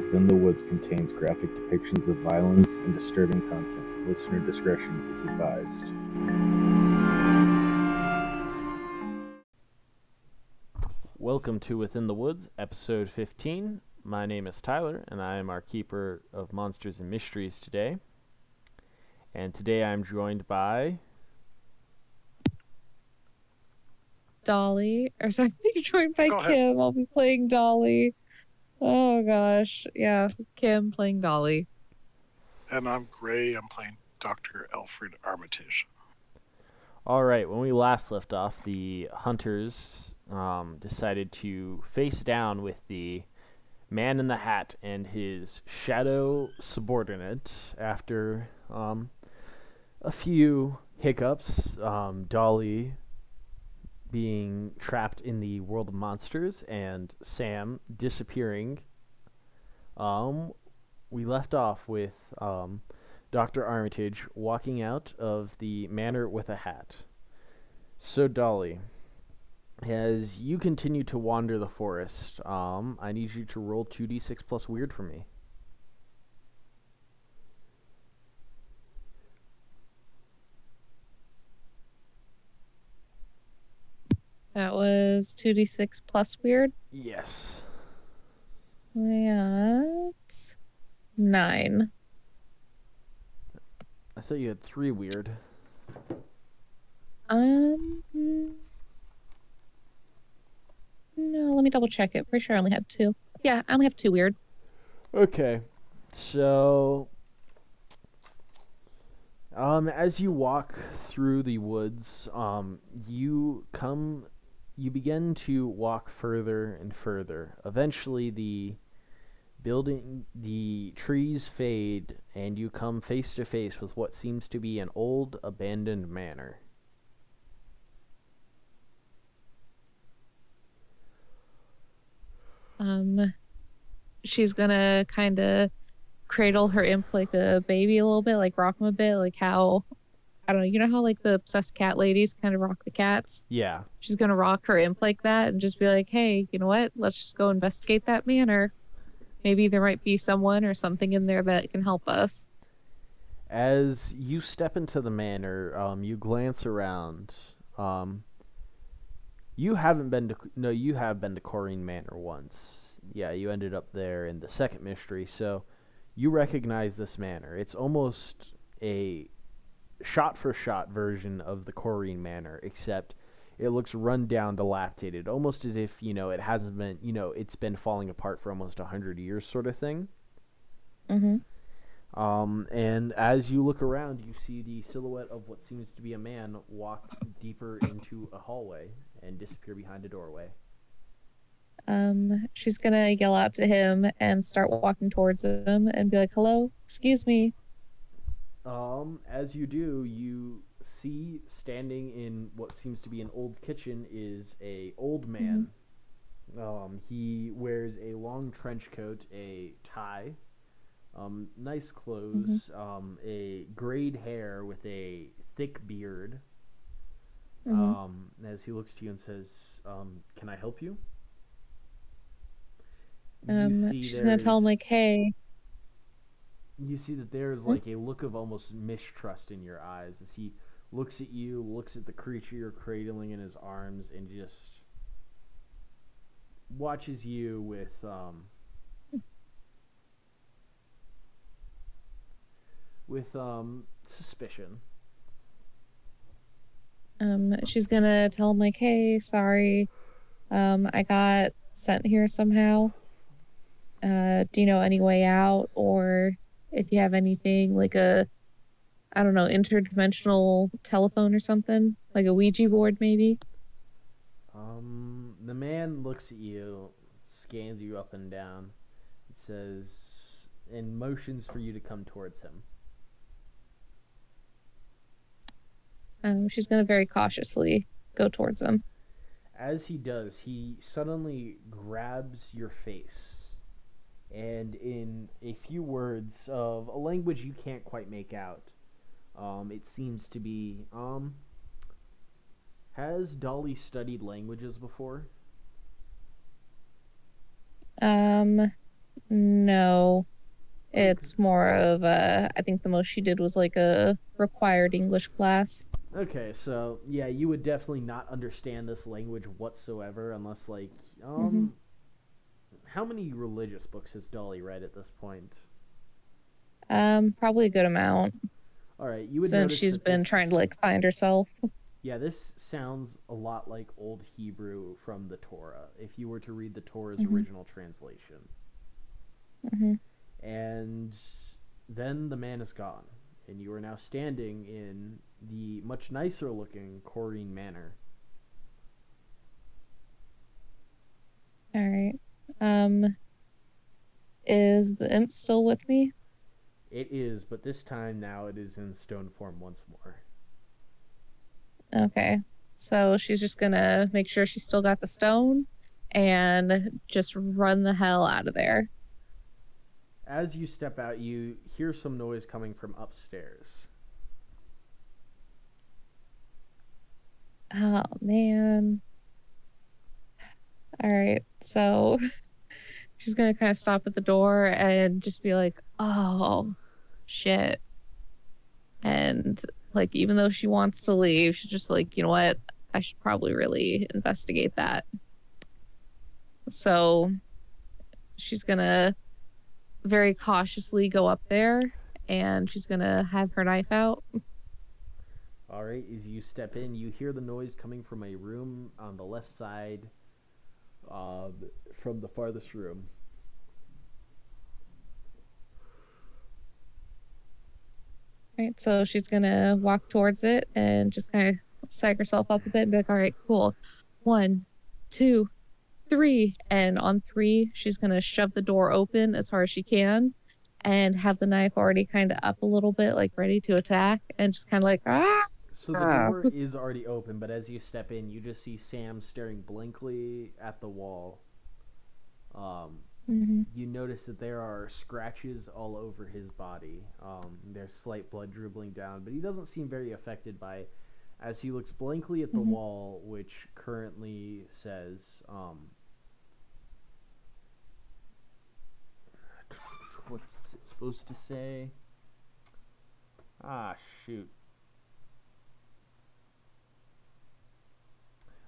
Within the Woods contains graphic depictions of violence and disturbing content. Listener discretion is advised. Welcome to Within the Woods, episode 15. My name is Tyler, and I am our keeper of monsters and mysteries today. And today I'm joined by. Dali, or sorry, you're joined by Go ahead. Kim. I'll be playing Dali. Oh gosh, yeah, Kim playing Dali. And I'm Gray. I'm playing Dr. Alfred Armitage. All right, when we last left off, the hunters um, decided to face down with the man in the hat and his shadow subordinate after um, a few hiccups. Um, Dali being trapped in the world of monsters and Sam disappearing. Um, we left off with um, Dr. Armitage walking out of the manor with a hat. So, Dali, as you continue to wander the forest, um, I need you to roll 2d6 plus weird for me. That was two d six plus weird. Yes. That's nine. I thought you had three weird. Um, no, let me double check it. Pretty sure I only had two. Yeah, I only have two weird. Okay. So um as you walk through the woods, um you come you begin to walk further and further. Eventually the building the trees fade and you come face to face with what seems to be an old abandoned manor. Um, she's gonna kind of cradle her imp like a baby a little bit, like rock him a bit, like how I don't know. You know how like the obsessed cat ladies kind of rock the cats. Yeah. She's gonna rock her imp like that and just be like, "Hey, you know what? Let's just go investigate that manor. Maybe there might be someone or something in there that can help us." As you step into the manor, um, you glance around. Um, you haven't been to no, you have been to Corrine Manor once. Yeah, you ended up there in the second mystery, so you recognize this manor. It's almost a shot for shot version of the Corrine Manor, except it looks run down, dilapidated, almost as if you know it hasn't been, you know, it's been falling apart for almost a hundred years, sort of thing. Mm-hmm. Um, and as you look around, you see the silhouette of what seems to be a man walk deeper into a hallway and disappear behind a doorway. Um, she's gonna yell out to him and start walking towards him and be like, "Hello, excuse me." Um, as you do, you see standing in what seems to be an old kitchen is a old man. Um, he wears a long trench coat, a tie, um, nice clothes, um, a grayed hair with a thick beard. Mhm. Um, as he looks to you and says, um, "Can I help you?" You um, she's gonna tell him like, "Hey, you see that there's Hmm? like a look of almost mistrust in your eyes as he looks at you, looks at the creature you're cradling in his arms, and just watches you with um with um suspicion. Um, she's gonna tell him like, "Hey, sorry, um, I got sent here somehow. Uh, do you know any way out, or if you have anything like a, I don't know, interdimensional telephone or something, like a Ouija board, maybe?" Um the man looks at you, scans you up and down, and says and motions for you to come towards him. Um, she's gonna very cautiously go towards him. As he does, he suddenly grabs your face. And in a few words of a language you can't quite make out, um, it seems to be um, Has Dali studied languages before? Um, No. It's more of a, I think the most she did was like a required English class. Okay, so yeah, you would definitely not understand this language whatsoever unless like um how many religious books has Dali read at this point? Um, probably a good amount All right, you would since she's been this- trying to like find herself. Yeah, this sounds a lot like Old Hebrew from the Torah. If you were to read the Torah's Mhm. original translation, hmm and then the man is gone, and you are now standing in the much nicer looking Corrine Manor. All right. Um, is the imp still with me? It is, but this time now it is in stone form once more. Okay. So she's just gonna make sure she's still got the stone and just run the hell out of there. As you step out, you hear some noise coming from upstairs. Oh man. All right. So she's gonna kind of stop at the door and just be like, "Oh, shit." And like even though she wants to leave, she's just like, "You know what? I should probably really investigate that." So she's gonna very cautiously go up there and she's gonna have her knife out. All right, as you step in, you hear the noise coming from a room on the left side, um, from the farthest room. Right, so she's gonna walk towards it and just kind of psych herself up a bit and be like, all right, cool. One, two, three. And on three, she's gonna shove the door open as hard as she can and have the knife already kind of up a little bit, like ready to attack, and just kind of like, ah! So the Ah. door is already open, but as you step in, you just see Sam staring blankly at the wall. Um, hmm you notice that there are scratches all over his body. Um, there's slight blood dribbling down, but he doesn't seem very affected by. it. As he looks blankly at the Mhm. wall, which currently says, um, "What's it supposed to say?" Ah, shoot.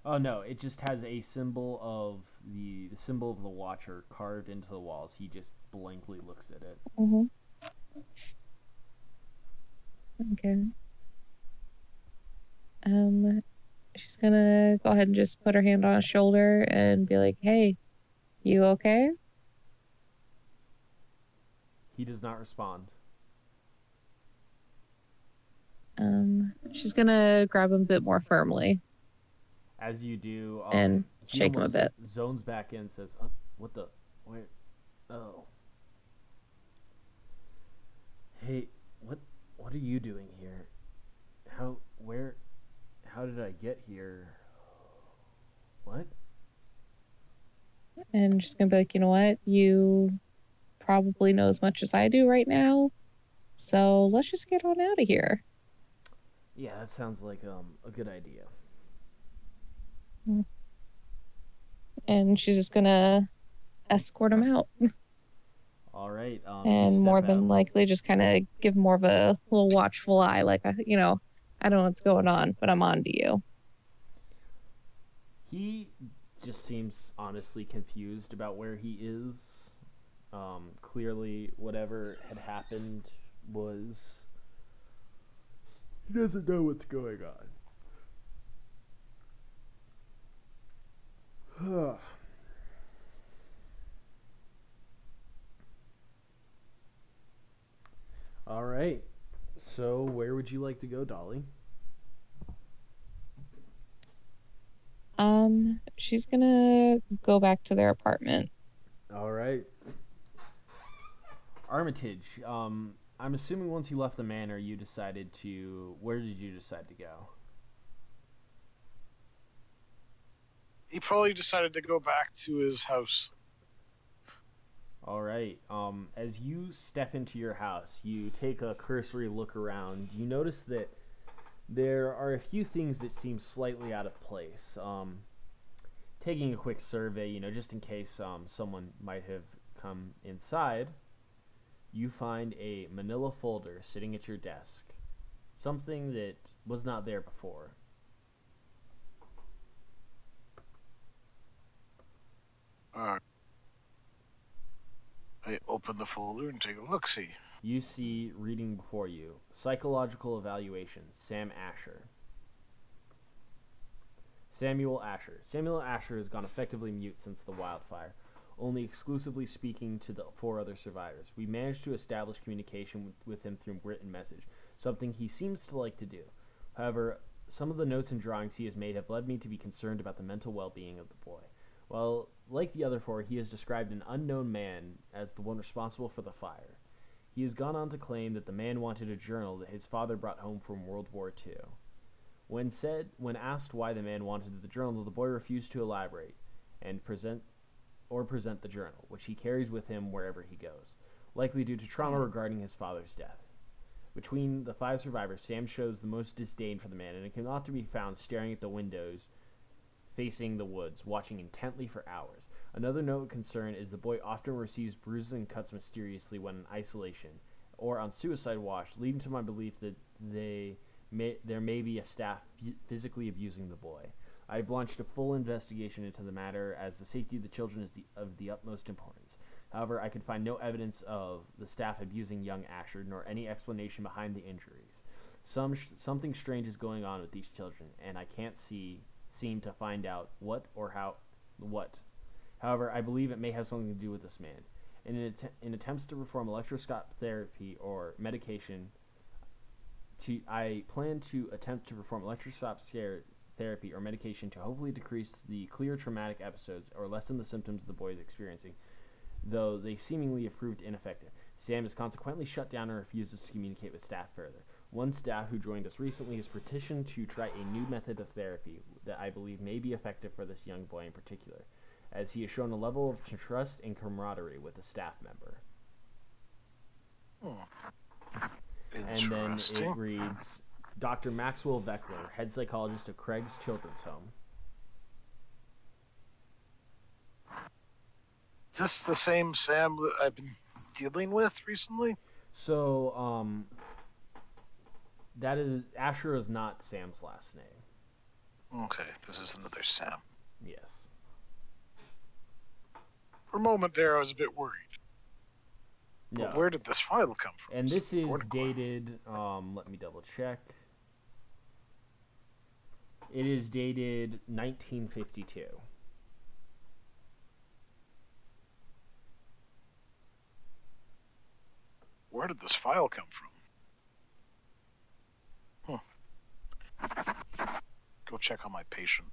Oh no! It just has a symbol of the the symbol of the Watcher carved into the walls. He just blankly looks at it. Mm-hmm. Okay. Um, she's gonna go ahead and just put her hand on his shoulder and be like, hey, you okay? He does not respond. Um, she's gonna grab him a bit more firmly. As you do, um, And shake him a bit. Zones back in, says, uh, "What the? Where? Oh, hey, what? What are you doing here? How? Where? How did I get here? What? And she's gonna be like, you know what? You probably know as much as I do right now. So let's just get on out of here. Yeah, that sounds like um a good idea." And she's just gonna escort him out. All right. Um, and more than likely just kind of give more of a little watchful eye like I- you know i don't know what's going on but i'm on to you He just seems honestly confused about where he is. Um, clearly, whatever had happened was. He doesn't know what's going on. All right. So, where would you like to go, Dali? um she's gonna go back to their apartment All right. Armitage, um, I'm assuming once you left the manor, you decided to. Where did you decide to go? He probably decided to go back to his house. All right. Um, as you step into your house, you take a cursory look around. You notice that there are a few things that seem slightly out of place. Um, taking a quick survey, you know, just in case um, someone might have come inside, you find a manila folder sitting at your desk. Something that was not there before. Uh, I open the folder and take a look. See. You see reading before you Psychological Evaluation, Sam Asher. Samuel Asher. Samuel Asher has gone effectively mute since the wildfire, only exclusively speaking to the four other survivors. We managed to establish communication with, him through written message, something he seems to like to do. However, some of the notes and drawings he has made have led me to be concerned about the mental well being of the boy. While, like the other four, he has described an unknown man as the one responsible for the fire. He has gone on to claim that the man wanted a journal that his father brought home from World War II. When said, when asked why the man wanted the journal, the boy refused to elaborate and present or present the journal, which he carries with him wherever he goes, likely due to trauma hmm. regarding his father's death. Between the five survivors, Sam shows the most disdain for the man, and it can often be found staring at the windows facing the woods, watching intently for hours. Another note of concern is the boy often receives bruises and cuts mysteriously when in isolation or on suicide watch, leading to my belief that they may, there may be a staff physically abusing the boy. I have launched a full investigation into the matter as the safety of the children is the, of the utmost importance. However, I could find no evidence of the staff abusing young Asher nor any explanation behind the injuries. Some something strange is going on with these children, and I can't see seem to find out what or how what. However, I believe it may have something to do with this man. In, an att- in attempts to perform electroshock therapy or medication, to I plan to attempt to perform electroshock therapy or medication to hopefully decrease the clear traumatic episodes or lessen the symptoms the boy is experiencing, though they seemingly have proved ineffective. Sam is consequently shut down and refuses to communicate with staff further. One staff who joined us recently has petitioned to try a new method of therapy that I believe may be effective for this young boy in particular, as he has shown a level of trust and camaraderie with a staff member. Hmm. And then it reads Dr. Maxwell Veckler, head psychologist of Craig's Children's Home. Is this the same Sam that I've been dealing with recently? So, um, that is Asher is not Sam's last name. Okay, this is another Sam. Yes. For a moment there, I was a bit worried. No. But where did this file come from? and this is dated. Um, let me double check. It is dated 1952. Where did this file come from? Hmm. Go check on my patient.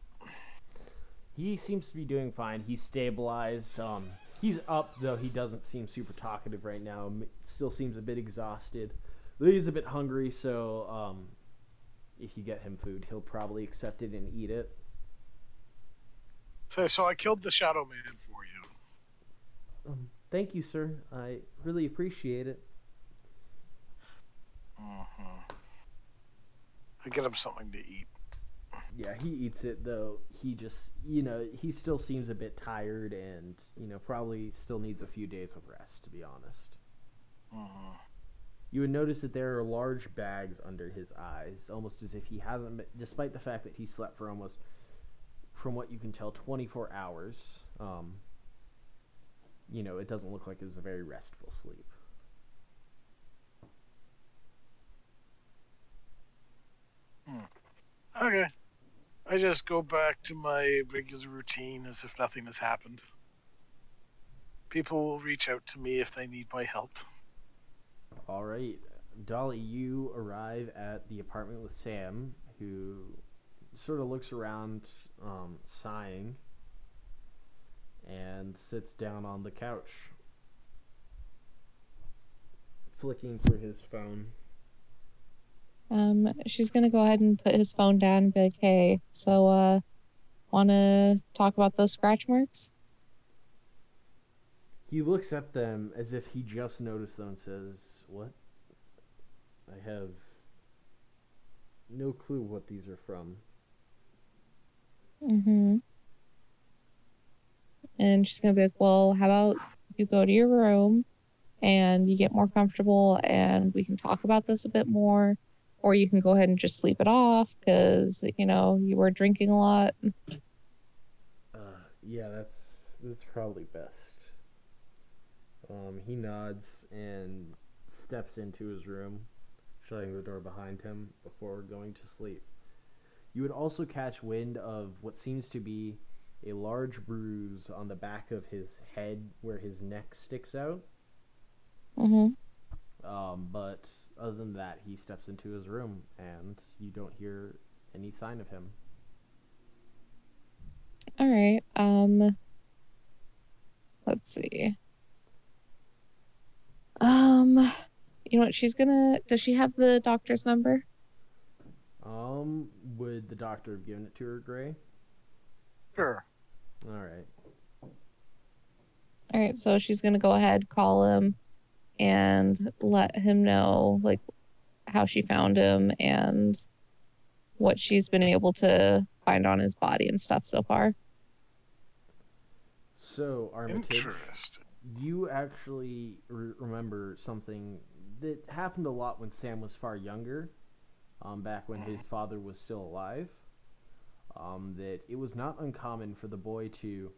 He seems to be doing fine. He's stabilized. Um, he's up though. He doesn't seem super talkative right now. Still seems a bit exhausted. He's a bit hungry, so um, if you get him food, he'll probably accept it and eat it. So, so I killed the Shadow Man for you. Um, thank you, sir. I really appreciate it. hmm I get him something to eat. Yeah, he eats it though. He just, you know, he still seems a bit tired and, you know, probably still needs a few days of rest, to be honest. hmm You would notice that there are large bags under his eyes, almost as if he hasn't, been, despite the fact that he slept for almost, from what you can tell, 24 hours. Um, you know, it doesn't look like it was a very restful sleep. Okay. I just go back to my regular routine as if nothing has happened. People will reach out to me if they need my help. All right, Dali, you arrive at the apartment with Sam, who sort of looks around, um, sighing, and sits down on the couch, flicking through his phone. Um, she's gonna go ahead and put his phone down and be like, "Hey, so uh, wanna talk about those scratch marks?" He looks at them as if he just noticed them and says, What? I have no clue what these are from. Mm-hmm. And she's gonna be like, "Well, how about you go to your room and you get more comfortable and we can talk about this a bit more. Or you can go ahead and just sleep it off because, you know, you were drinking a lot. Uh, yeah, that's that's probably best. Um, he nods and steps into his room, shutting the door behind him before going to sleep. You would also catch wind of what seems to be a large bruise on the back of his head where his neck sticks out. Mm-hmm. Um, but other than that, he steps into his room and you don't hear any sign of him. All right. Um, let's see. Um, you know what? She's gonna. Does she have the doctor's number? Um, would the doctor have given it to her, Gray? Sure. All right. All right. So she's gonna go ahead, call him, and let him know like how she found him and what she's been able to find on his body and stuff so far. So, Armitage, Interesting. you actually re- remember something that happened a lot when Sam was far younger, um, back when his father was still alive. Um, that it was not uncommon for the boy to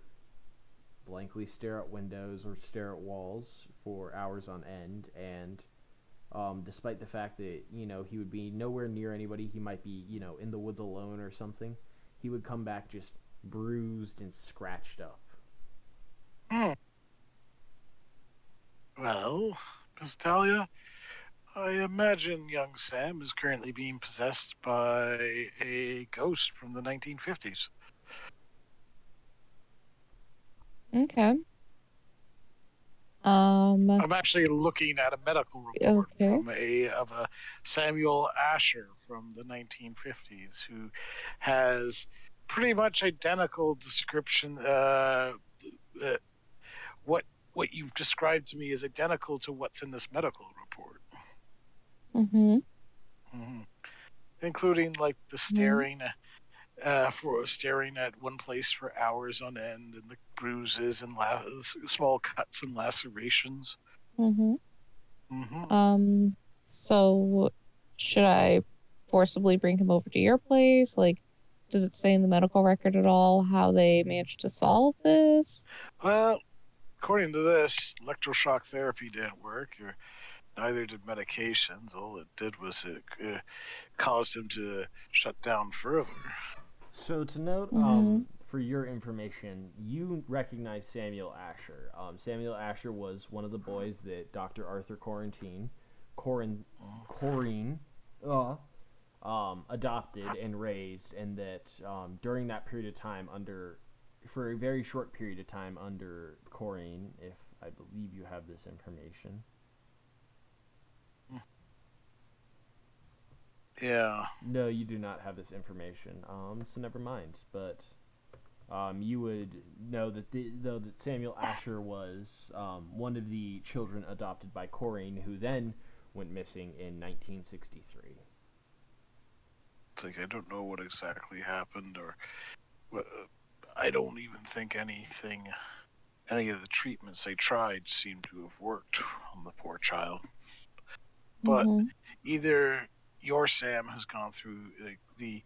blankly stare at windows or stare at walls for hours on end, and um, despite the fact that you know he would be nowhere near anybody, he might be you know in the woods alone or something, he would come back just bruised and scratched up. Hmm. Well, Miss Talia, I imagine young Sam is currently being possessed by a ghost from the 1950s. Okay. Um. I'm actually looking at a medical report Okay. from a of a Samuel Asher from the 1950s who has pretty much identical description. Uh, uh, what what you've described to me is identical to what's in this medical report, Mm-hmm. mm-hmm. including like the staring. Uh, for staring at one place for hours on end, and the bruises and la- small cuts and lacerations. Mm-hmm. hmm Um. So, should I forcibly bring him over to your place? Like, does it say in the medical record at all how they managed to solve this? Well, according to this, electroshock therapy didn't work, or neither did medications. All it did was it uh, caused him to shut down further. So to note, Mhm. um, for your information, you recognize Samuel Asher. Um, Samuel Asher was one of the boys that Dr. Arthur Quarantine, Corin, Corrine, uh, um, adopted and raised, and that um, during that period of time, under, for a very short period of time under Corrine, if I believe you have this information. Yeah. No, you do not have this information. Um, so never mind. But um, you would know that the, though that Samuel Asher was um, one of the children adopted by Corrine, who then went missing in 1963. It's like I don't know what exactly happened, or what, I don't even think anything, any of the treatments they tried seemed to have worked on the poor child. But Mhm. either your Sam has gone through like, the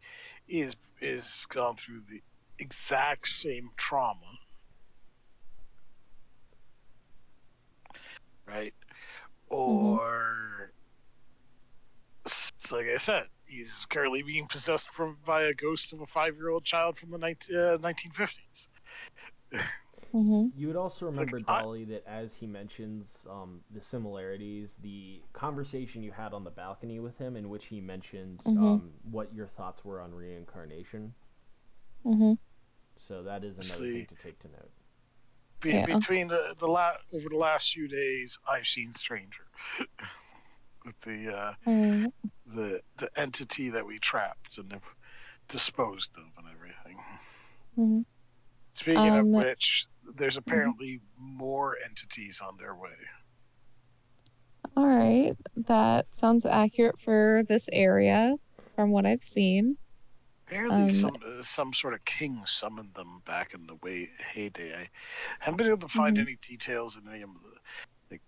is is gone through the exact same trauma, right? Or s- like I said, he's currently being possessed from by a ghost of a five-year-old child from the nineteen fifties. uh, 1950s. Mhm. You would also It's like, remember, Dali, that as he mentions um, the similarities, the conversation you had on the balcony with him, in which he mentioned Mhm. um, what your thoughts were on reincarnation. Mhm. So that is another See. thing to take to note. Be- Yeah. Between the the la- over the last few days, I've seen Stranger with the uh, Alright. the the entity that we trapped and disposed of and everything. Mhm. Speaking of Um, which, there's apparently more entities on their way. All right. That sounds accurate for this area from what I've seen. Apparently, Um, some some sort of king summoned them back in the way heyday. I haven't been able to find Mhm. any details in any of the, like,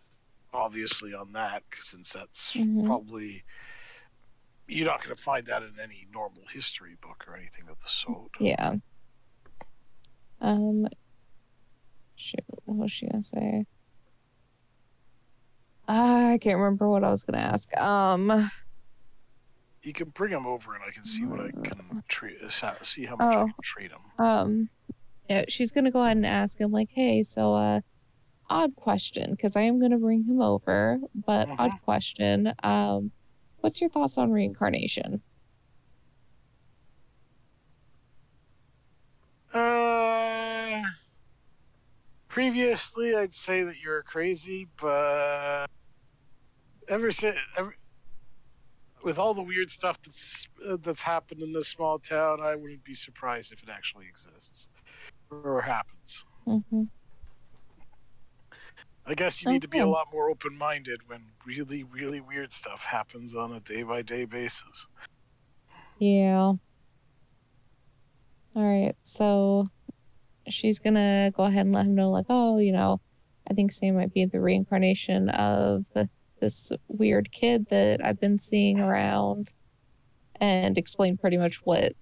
obviously on that, since that's Mhm. probably you're not going to find that in any normal history book or anything of the sort. Yeah. Um. Shoot, what was she gonna say? I can't remember what I was gonna ask. Um. You can bring him over, and I can see what I can treat. See how much I Oh. can treat him. Um. Yeah, she's gonna go ahead and ask him like, "Hey, so uh, odd question, because I am gonna bring him over, but odd Mhm. question. Um, what's your thoughts on reincarnation?" Uh, previously, I'd say that you're crazy, but ever since, ever, with all the weird stuff that's uh, that's happened in this small town, I wouldn't be surprised if it actually exists or happens. hmm I guess you need to be a lot more open-minded when really, really weird stuff happens on a day-by-day basis. Yeah. All right, so she's gonna go ahead and let him know, like, oh, you know, I think Sam might be the reincarnation of this weird kid that I've been seeing around, and explain pretty much what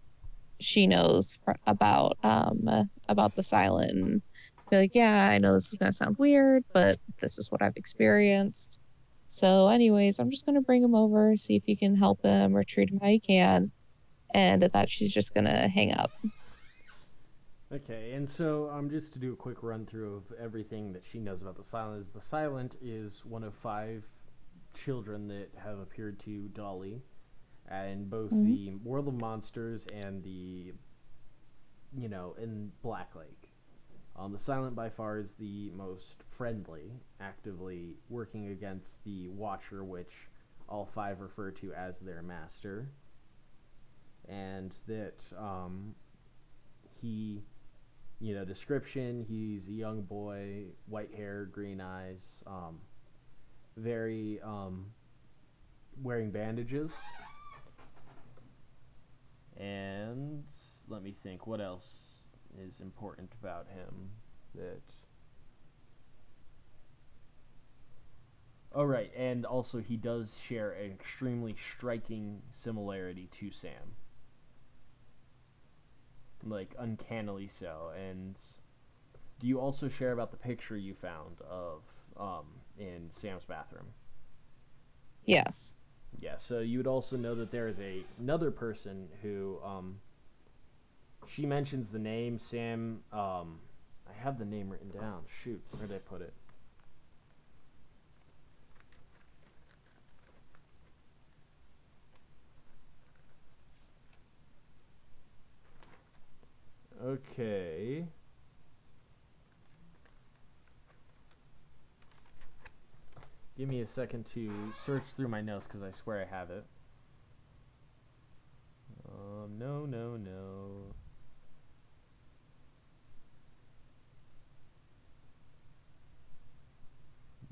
she knows fr- about um about the silent. And be like, yeah, I know this is gonna sound weird, but this is what I've experienced. So, anyways, I'm just gonna bring him over, see if you can help him or treat him how he can and at that she's just gonna hang up. Okay, and so um, just to do a quick run through of everything that she knows about the Silent is the Silent is one of five children that have appeared to Dali, in both Mhm. the World of Monsters and the, you know, in Black Lake. Um, the Silent by far is the most friendly, actively working against the Watcher, which all five refer to as their master, and that um, he you know, description, he's a young boy, white hair, green eyes, um, very, um, wearing bandages. And let me think, what else is important about him that. Oh, right, and also he does share an extremely striking similarity to Sam like uncannily so. And do you also share about the picture you found of um, in Sam's bathroom? Yes. Yeah. So you would also know that there is a another person who um, she mentions the name Sam. Um, I have the name written down. Shoot, where did I put it? Okay. Give me a second to search through my notes because I swear I have it. Um, no, no, no.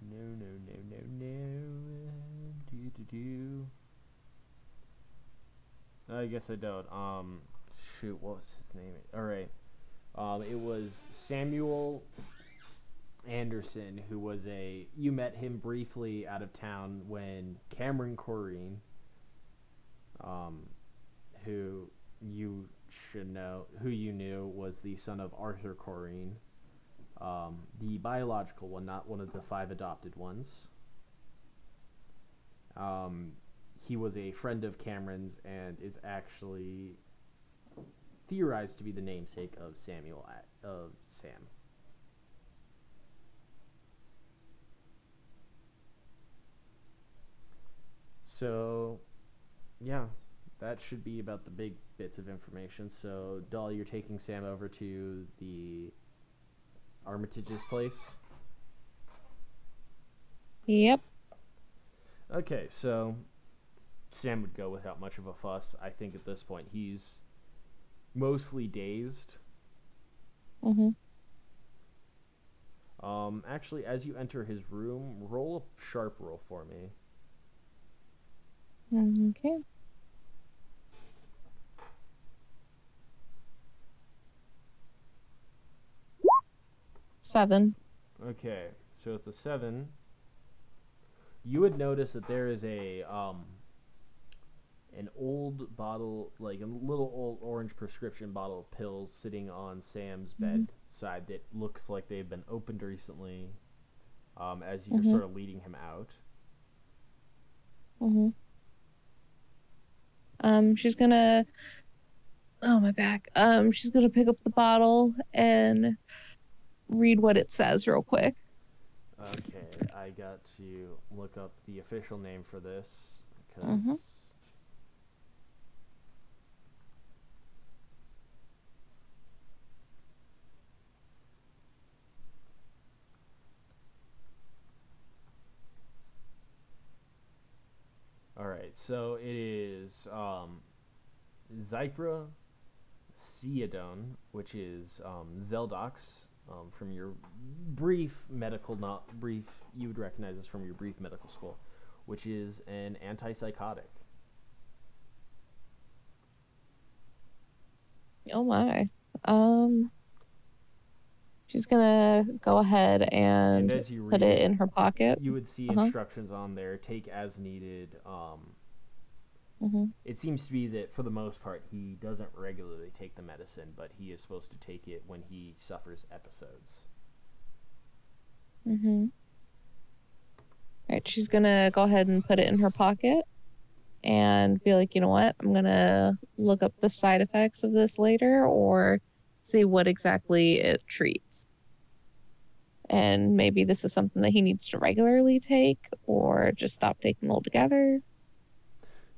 No, no, no, no, no. Do, do, do. I guess I don't. Um, shoot, what was his name? All right. Um, it was Samuel Anderson, who was a. You met him briefly out of town when Cameron Corrine, um, who you should know, who you knew was the son of Arthur Corrine, um, the biological one, not one of the five adopted ones. Um, he was a friend of Cameron's and is actually theorized to be the namesake of Samuel of Sam. So, yeah, that should be about the big bits of information. So, Dali, you're taking Sam over to the Armitage's place. Yep. Okay, so Sam would go without much of a fuss. I think at this point he's mostly dazed. Mm-hmm. Um, actually, as you enter his room, roll a sharp roll for me. Okay. Seven. Okay, so with the seven, you would notice that there is a um, an old bottle, like a little old orange prescription bottle of pills, sitting on Sam's Mhm. bedside that looks like they've been opened recently. Um, as you're Mhm. sort of leading him out. Mm-hmm. Um, she's gonna. Oh my back. Um, she's gonna pick up the bottle and read what it says real quick. Okay, I got to look up the official name for this because. Mhm. All right, so it is um, Zypra Ceodone, which is um, Zeldox. Um, from your brief medical, not brief, you would recognize this from your brief medical school, which is an antipsychotic. Oh my. Um, she's gonna go ahead And and you read put it in her pocket. you would see Uh-huh. instructions on there: take as needed. Um, hmm it seems to be that for the most part he doesn't regularly take the medicine, but he is supposed to take it when he suffers episodes. Mm-hmm. Right, she's gonna go ahead and put it in her pocket and be like, you know what, I'm gonna look up the side effects of this later or see what exactly it treats. And maybe this is something that he needs to regularly take or just stop taking altogether.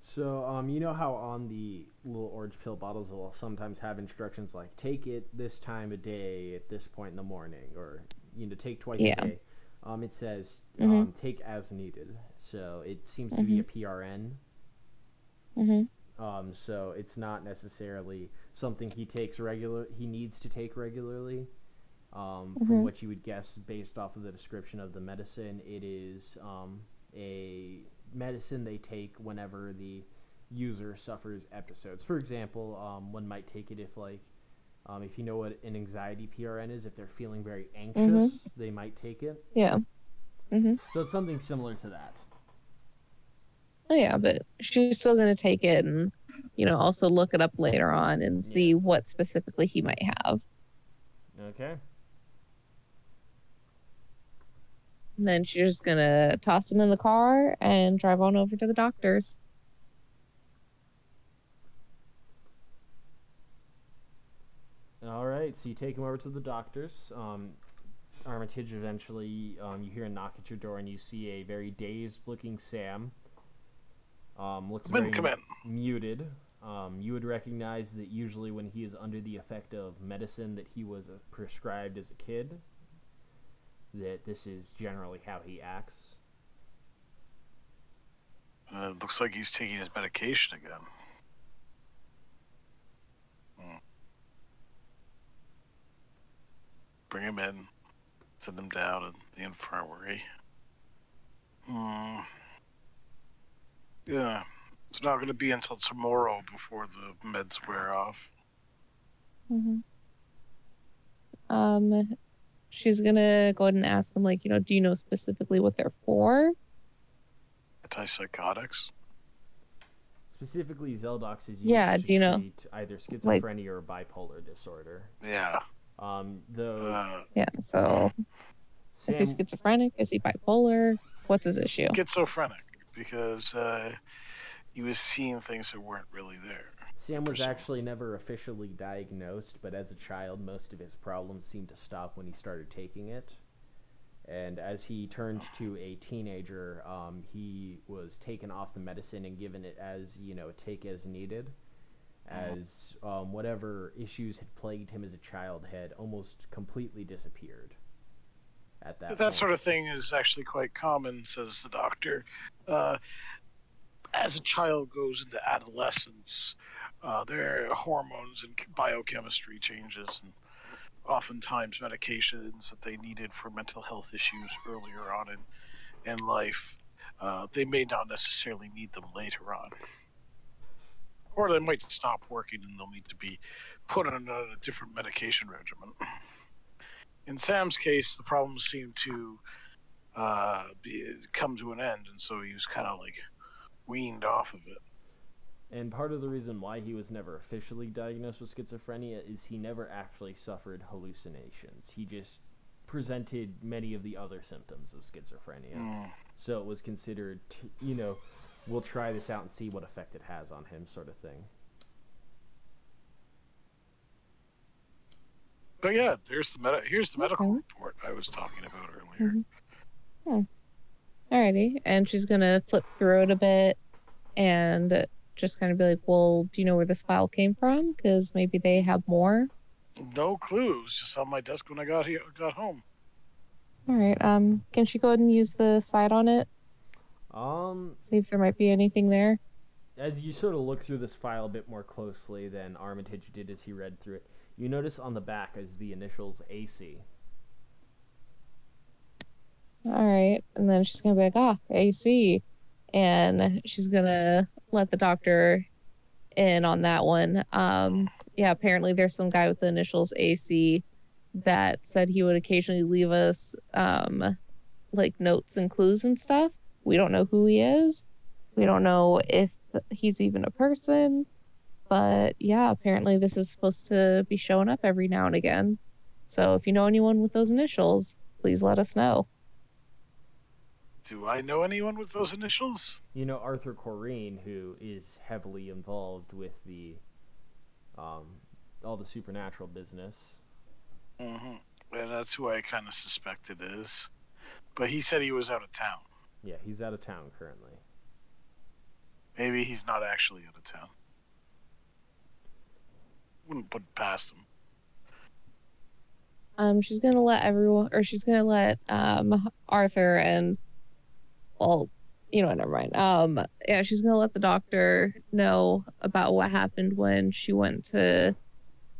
So, um, you know how on the little orange pill bottles will sometimes have instructions like take it this time of day at this point in the morning, or you know take twice Yeah. a day. Um, it says Mhm. um, take as needed. So it seems to be a PRN. Mm-hmm. Um, so it's not necessarily something he takes regular. He needs to take regularly. Um, From Mhm. what you would guess, based off of the description of the medicine, it is um, a medicine they take whenever the user suffers episodes. For example, um, one might take it if like. Um, if you know what an anxiety PRN is, if they're feeling very anxious, they might take it. Yeah. Mm-hmm. So it's something similar to that. Oh, yeah, but she's still gonna take it and, you know, also look it up later on and see what specifically he might have. Okay. And then she's just gonna toss him in the car and drive on over to the doctor's. All right, so you take him over to the doctor's. Um, Armitage eventually, um, you hear a knock at your door and you see a very dazed-looking Sam. Um, looks Come in, come in. muted. Um, you would recognize that usually when he is under the effect of medicine that he was uh, prescribed as a kid, that this is generally how he acts. Uh, it looks like he's taking his medication again. Hmm. Bring him in. Send him down in the infirmary. Hmm. Yeah. It's not going to be until tomorrow before the meds wear off. Mm-hmm. Um, she's gonna go ahead and ask him, like, you know, do you know specifically what they're for? Antipsychotics. Specifically, Zeldox is used Yeah, to do you know, treat either like- schizophrenia or bipolar disorder. Yeah. Um, though Uh, Yeah. So is he schizophrenic? Is he bipolar? What's his issue? schizophrenic because uh, he was seeing things that weren't really there. Sam was actually never officially diagnosed, but as a child, most of his problems seemed to stop when he started taking it. And as he turned to a teenager, um, he was taken off the medicine and given it as, you know, take as needed, as um, whatever issues had plagued him as a child had almost completely disappeared at that That, point. sort of thing is actually quite common, says the doctor. Uh, as a child goes into adolescence, uh, their hormones and biochemistry changes, and oftentimes medications that they needed for mental health issues earlier on in, in life, uh, they may not necessarily need them later on. Or they might stop working and they'll need to be put on a different medication regimen. In Sam's case, the problem seemed to uh, be, come to an end, and so he was kind of like weaned off of it. And part of the reason why he was never officially diagnosed with schizophrenia is he never actually suffered hallucinations. He just presented many of the other symptoms of schizophrenia. Mm. So it was considered, t you know, we'll try this out and see what effect it has on him, sort of thing. But yeah, there's the med- here's the medical Okay. report I was talking about earlier. Mhm. Hmm. Alrighty. And she's gonna flip through it a bit and just kind of be like, well, do you know where this file came from? Because maybe they have more. No clues, just on my desk when I got here, got home. All right. Um, can she go ahead and use the side on it? Um, See if there might be anything there. as you sort of look through this file a bit more closely than Armitage did as he read through it, you notice on the back is the initials AC. All right. And then she's gonna be like, ah, AC, and she's gonna let the doctor in on that one. Um, yeah. Apparently, there's some guy with the initials AC that said he would occasionally leave us um, like notes and clues and stuff. We don't know who he is. We don't know if he's even a person. But yeah, apparently this is supposed to be showing up every now and again. So if you know anyone with those initials, please let us know. Do I know anyone with those initials? You know Arthur Corrine, who is heavily involved with the um, all the supernatural business. Mm-hmm. And that's who I kind of suspect it is. But he said he was out of town. Yeah, he's out of town currently. Maybe he's not actually out of town. Wouldn't put past him. Um, she's gonna let everyone, or she's gonna let um Arthur and, well, you know, never mind. Um, yeah, she's gonna let the doctor know about what happened when she went to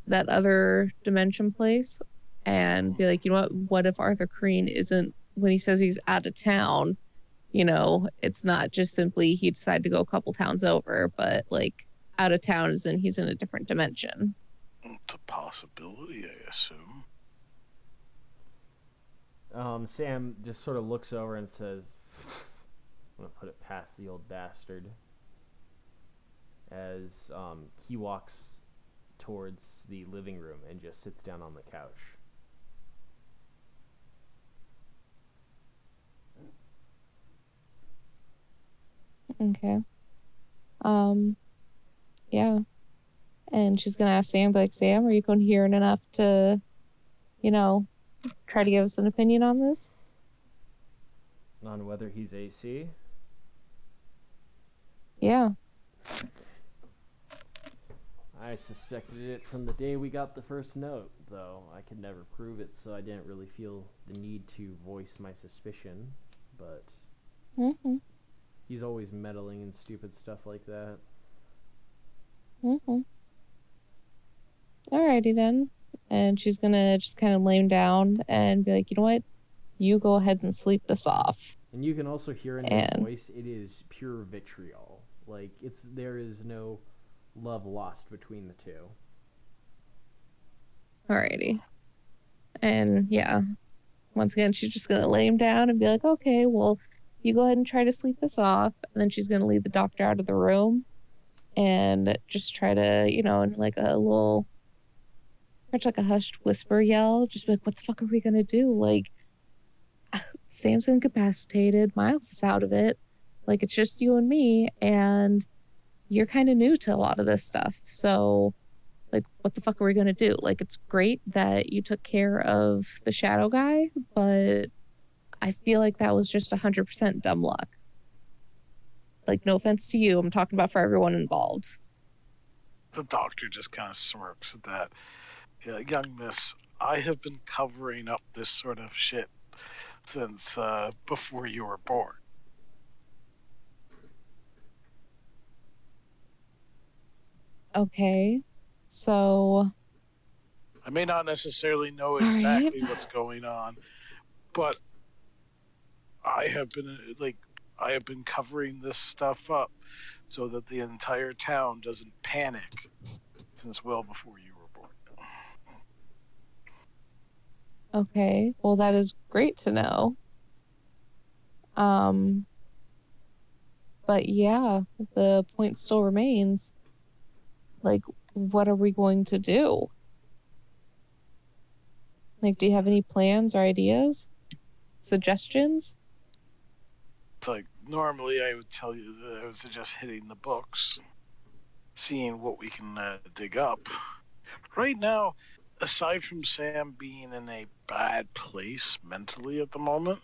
that other dimension place, and be like, you know what? What if Arthur Corrine isn't when he says he's out of town? You know, it's not just simply he decided to go a couple towns over, but like out of town is in he's in a different dimension. It's a possibility, I assume. Um, Sam just sort of looks over and says, "I'm gonna put it past the old bastard." As um, he walks towards the living room and just sits down on the couch. Okay. Um, yeah. And she's gonna ask Sam, like, Sam, are you coherent enough to, you know, try to give us an opinion on this? On whether he's AC. Yeah. I suspected it from the day we got the first note, though I could never prove it, so I didn't really feel the need to voice my suspicion. But Mhm. he's always meddling in stupid stuff like that. Mhm. Alrighty then. And she's gonna just kind of lay him down and be like, you know what? You go ahead and sleep this off. And you can also hear in his And- voice it is pure vitriol. Like it's there is no love lost between the two. Alrighty. And yeah, once again, she's just gonna lay him down and be like, okay, well, you go ahead and try to sleep this off. And then she's gonna lead the doctor out of the room and just try to, you know, in like a little, much like a hushed whisper yell, just like, what the fuck are we gonna do? Like, Sam's incapacitated, Miles is out of it. Like, it's just you and me, and you're kind of new to a lot of this stuff. So, like what the fuck are we to do like it's great that you took care of the shadow guy but i feel like that was just 100% dumb luck like no offense to you i'm talking about for everyone involved The doctor just kind of smirks at that. Yeah, young miss, I have been covering up this sort of shit since uh, before you were born. okay so I may not necessarily know right. exactly what's going on, but I have been uh, like I have been covering this stuff up so that the entire town doesn't panic since well before you were born. Okay, well that is great to know. Um, but yeah, the point still remains. Like, what are we going to do? Like, do you have any plans or ideas? Suggestions? It's like normally I would tell you that I would suggest hitting the books, seeing what we can uh, dig up. Right now, aside from Sam being in a bad place mentally at the moment,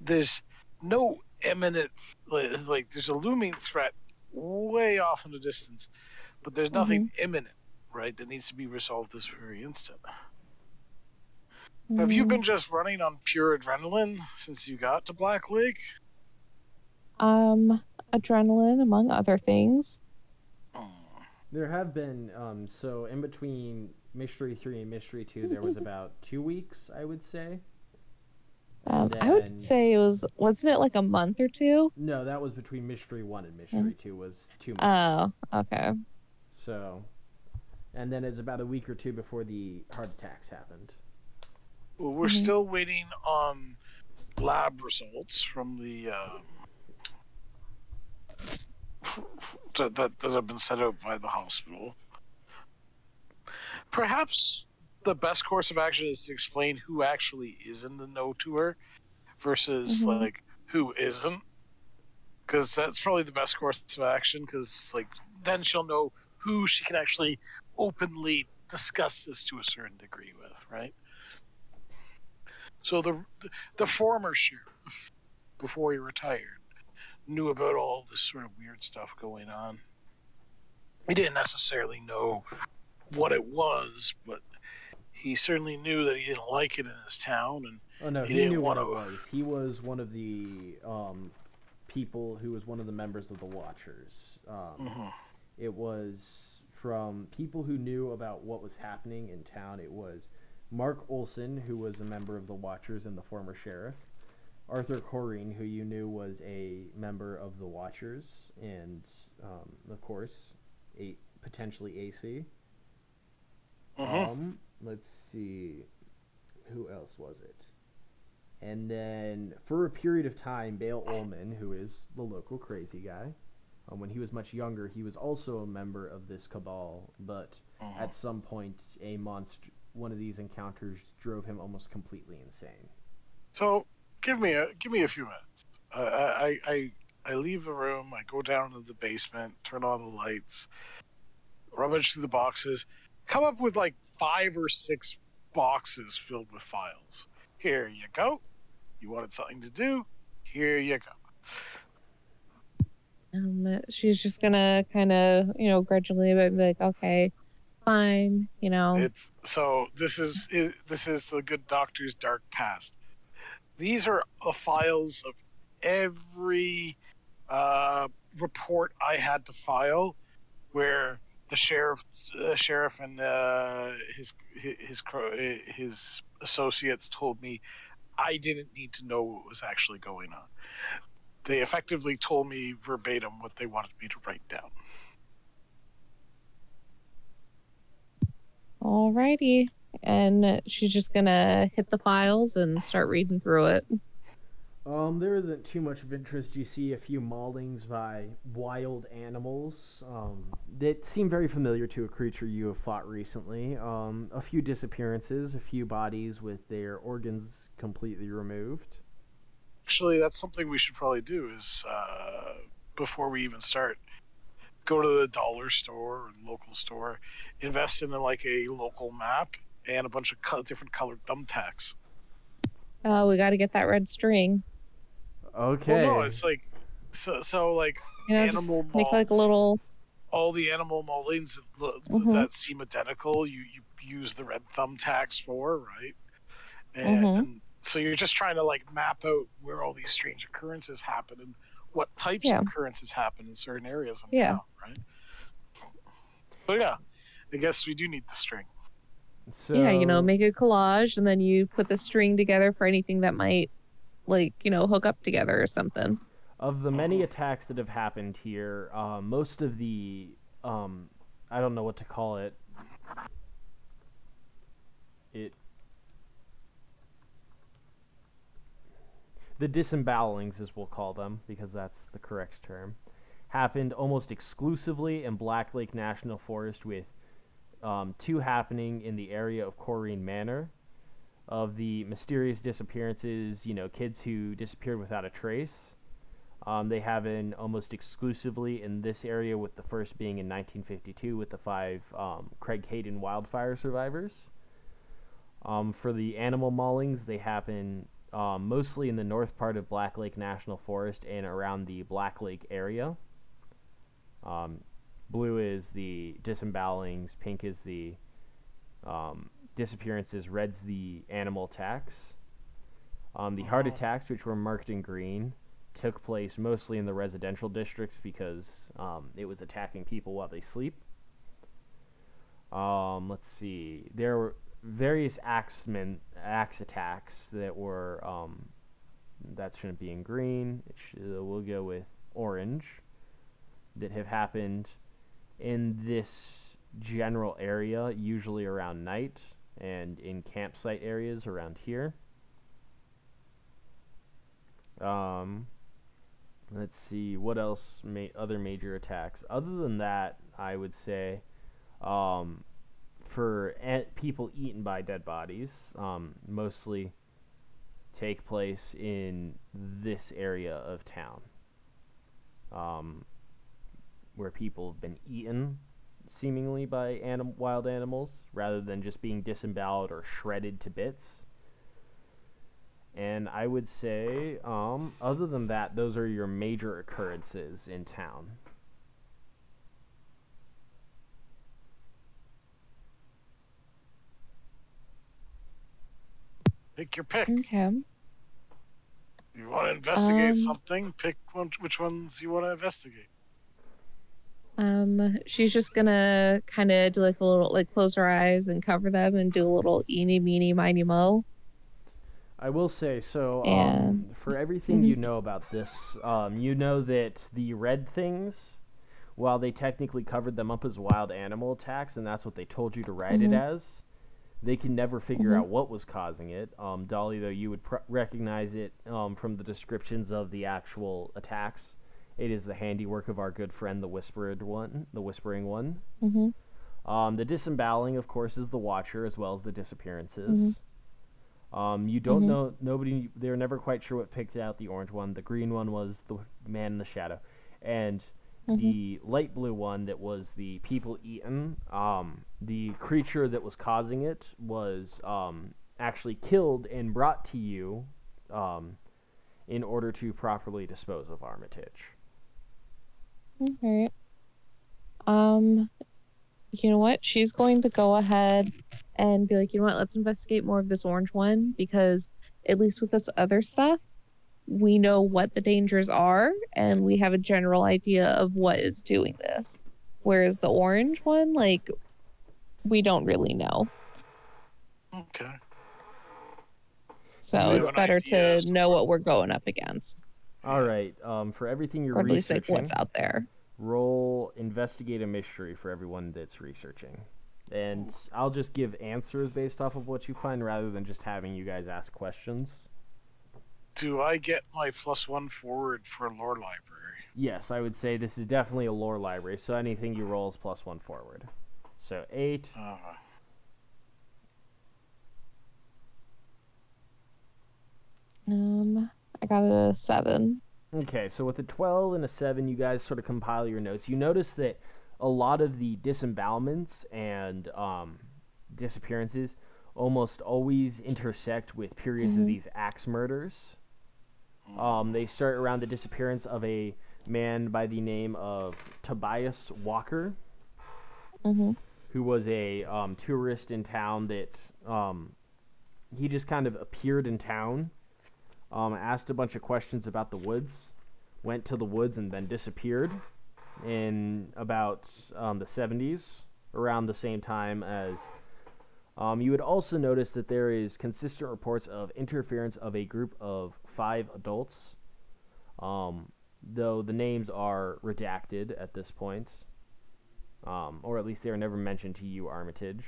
there's no imminent like, like there's a looming threat way off in the distance, but there's nothing imminent, right? That needs to be resolved this very instant. Have you Mm, been just running on pure adrenaline since you got to Black Lake? Um, adrenaline, among other things. There have been um, so in between Mystery Three and Mystery Two, there was about two weeks, I would say. Um, I would say it was, wasn't it like a month or two? No, that was between Mystery One and Mystery Two was two months. Oh, okay. So, and then it's about a week or two before the heart attacks happened. Well, we're Mhm. still waiting on lab results from the um, that, that that have been set out by the hospital. Perhaps the best course of action is to explain who actually is in the know to her versus Mhm. like who isn't, because that's probably the best course of action. Because like then she'll know who she can actually openly discuss this to a certain degree with, right? So the the former sheriff, before he retired, knew about all this sort of weird stuff going on. He didn't necessarily know what it was, but he certainly knew that he didn't like it in his town, and Oh no, He he, didn't knew what it wanna- was. He was one of the um, people who was one of the members of the Watchers. Um, Mhm. It was from people who knew about what was happening in town. It was Mark Olson, who was a member of the Watchers and the former sheriff. Arthur Corrine, who you knew was a member of the Watchers, and um, of course, a potentially AC. Mhm. Um, let's see, who else was it? And then for a period of time, Bale Ullman, who is the local crazy guy, um, when he was much younger, he was also a member of this cabal, but Mhm. at some point, a monster, one of these encounters drove him almost completely insane. So give me a give me a few minutes. I I I I leave the room. I go down to the basement, turn on the lights, rummage through the boxes, come up with like five or six boxes filled with files. Here you go. You wanted something to do. Here you go. Um, she's just gonna kind of, you know, grudgingly be like, okay, fine, you know. It's so this is, is this is the good doctor's dark past. These are the files of every uh, report I had to file, where the sheriff, uh, sheriff, and uh, his his his associates told me I didn't need to know what was actually going on. They effectively told me verbatim what they wanted me to write down. Alrighty. And she's just gonna hit the files and start reading through it. Um, there isn't too much of interest. You see a few maulings by wild animals um, that seem very familiar to a creature you have fought recently. Um, a few disappearances, a few bodies with their organs completely removed. actually that's something we should probably do is uh, before we even start go to the dollar store or local store invest in like a local map and a bunch of co- different colored thumbtacks Oh, we gotta get that red string. Okay. well no it's like so, so like You know, Animal just make mall. like a little. all the animal moldings that, Mhm. that seem identical you, you use the red thumbtacks for right and, Mhm. and so you're just trying to like map out where all these strange occurrences happen and what types Yeah. of occurrences happen in certain areas Yeah. town, right but yeah i guess we do need the string So, Yeah, you know, make a collage and then you put the string together for anything that might, like, you know, hook up together or something. Of the many attacks that have happened here, uh, most of the um, I don't know what to call it. It the disembowelings, as we'll call them, because that's the correct term, happened almost exclusively in Black Lake National Forest, with um, two happening in the area of Corrine Manor. Of the mysterious disappearances, you know, kids who disappeared without a trace. Um, they happen almost exclusively in this area, with the first being in 1952 with the five um, Craig Hayden wildfire survivors. Um, for the animal maulings, they happen um, mostly in the north part of Black Lake National Forest and around the Black Lake area. Um, blue is the disembowelings, pink is the um, disappearances, red's the animal attacks. Um, the heart attacks, which were marked in green, took place mostly in the residential districts because um, it was attacking people while they sleep. Um, let's see. There were various axemen, axe attacks that were. Um, that shouldn't be in green. It sh- uh, we'll go with orange. That have happened in this general area, usually around night, and in campsite areas around here. Um, let's see what else. Ma- other major attacks. Other than that, I would say, um, for people eaten by dead bodies, um, mostly take place in this area of town, um, where people have been eaten, seemingly by anim- wild animals, rather than just being disemboweled or shredded to bits. And I would say, um, other than that, those are your major occurrences in town. Pick your pick. Okay. You want to investigate Um, something? Pick one, which ones you want to investigate. Um, she's just gonna kind of do like a little, like close her eyes and cover them and do a little eeny, meeny, miny, mo. I will say so. Um, for everything you know about this, um, you know that the red things, while they technically covered them up as wild animal attacks, and that's what they told you to write it Mhm. as, they can never figure Mhm. out what was causing it. Um, Dali, though, you would pr- recognize it um, from the descriptions of the actual attacks. It is the handiwork of our good friend, the whispered one, the whispering one. Mm-hmm. Um, the disemboweling, of course, is the Watcher as well as the disappearances. Um, you don't Mhm. know. Nobody. They were never quite sure what picked out the orange one. The green one was the man in the shadow, and the light blue one that was the people eaten. Um, the creature that was causing it was um, actually killed and brought to you, um, in order to properly dispose of Armitage. Okay. Um, you know what? She's going to go ahead and be like, you know what? Let's investigate more of this orange one because at least with this other stuff, we know what the dangers are and we have a general idea of what is doing this. Whereas the orange one, like, we don't really know. Okay. So it's better to to know what- what we're going up against, All right. Um, for everything you're or at least like researching, what's out there. roll investigate a mystery for everyone that's researching. And I'll just give answers based off of what you find rather than just having you guys ask questions. Do I get my plus one forward for lore library? Yes, I would say this is definitely a lore library, so anything you roll is plus one forward. So eight. Uh, Um, I got a seven. Okay, so with a 12 and a 7, you guys sort of compile your notes. You notice that a lot of the disembowelments and um, disappearances almost always intersect with periods of Mhm. these axe murders. Um, they start around the disappearance of a man by the name of Tobias Walker, Mm-hmm. who was a um, tourist in town that um, he just kind of appeared in town, um, asked a bunch of questions about the woods, went to the woods, and then disappeared in about um, the 70s, around the same time as. Um, you would also notice that there is consistent reports of interference of a group of five adults, um, though the names are redacted at this point um, or at least they are never mentioned to you, Armitage.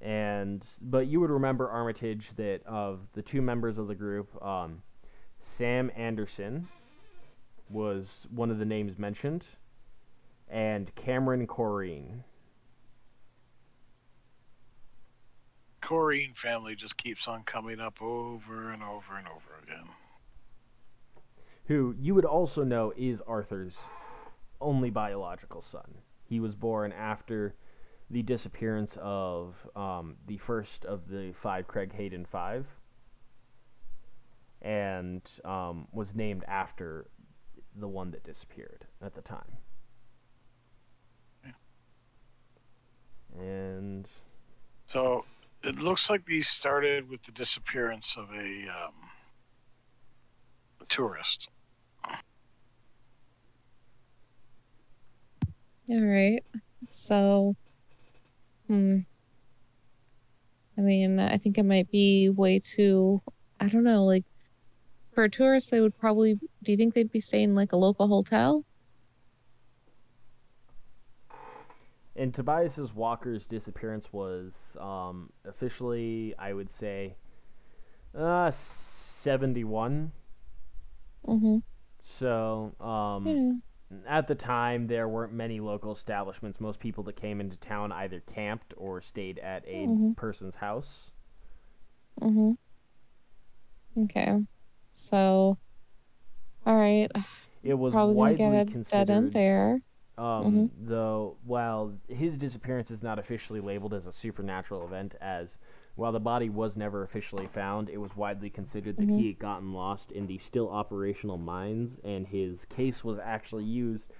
and but you would remember Armitage that of the two members of the group, um, Sam Anderson was one of the names mentioned, and Cameron Corrine. Corrine family just keeps on coming up over and over and over again. who you would also know is Arthur's only biological son. He was born after the disappearance of um, the first of the five Craig Hayden Five, and um, was named after the one that disappeared at the time. And So it looks like these started with the disappearance of a, um, a tourist. All right. So, hmm. I mean, I think it might be way too. I don't know. Like, for a tourist, they would probably. Do you think they'd be staying like a local hotel? And Tobias's Walker's disappearance was um, officially, I would say, uh, 71. Mm-hmm. So, um, Yeah. at the time, there weren't many local establishments. Most people that came into town either camped or stayed at a Mhm. person's house. Mm-hmm. Okay. So, all right. It was Probably widely get a dead considered, end there. Um, though, while his disappearance is not officially labeled as a supernatural event, as while the body was never officially found, it was widely considered that Mhm. he had gotten lost in the still operational mines, and his case was actually used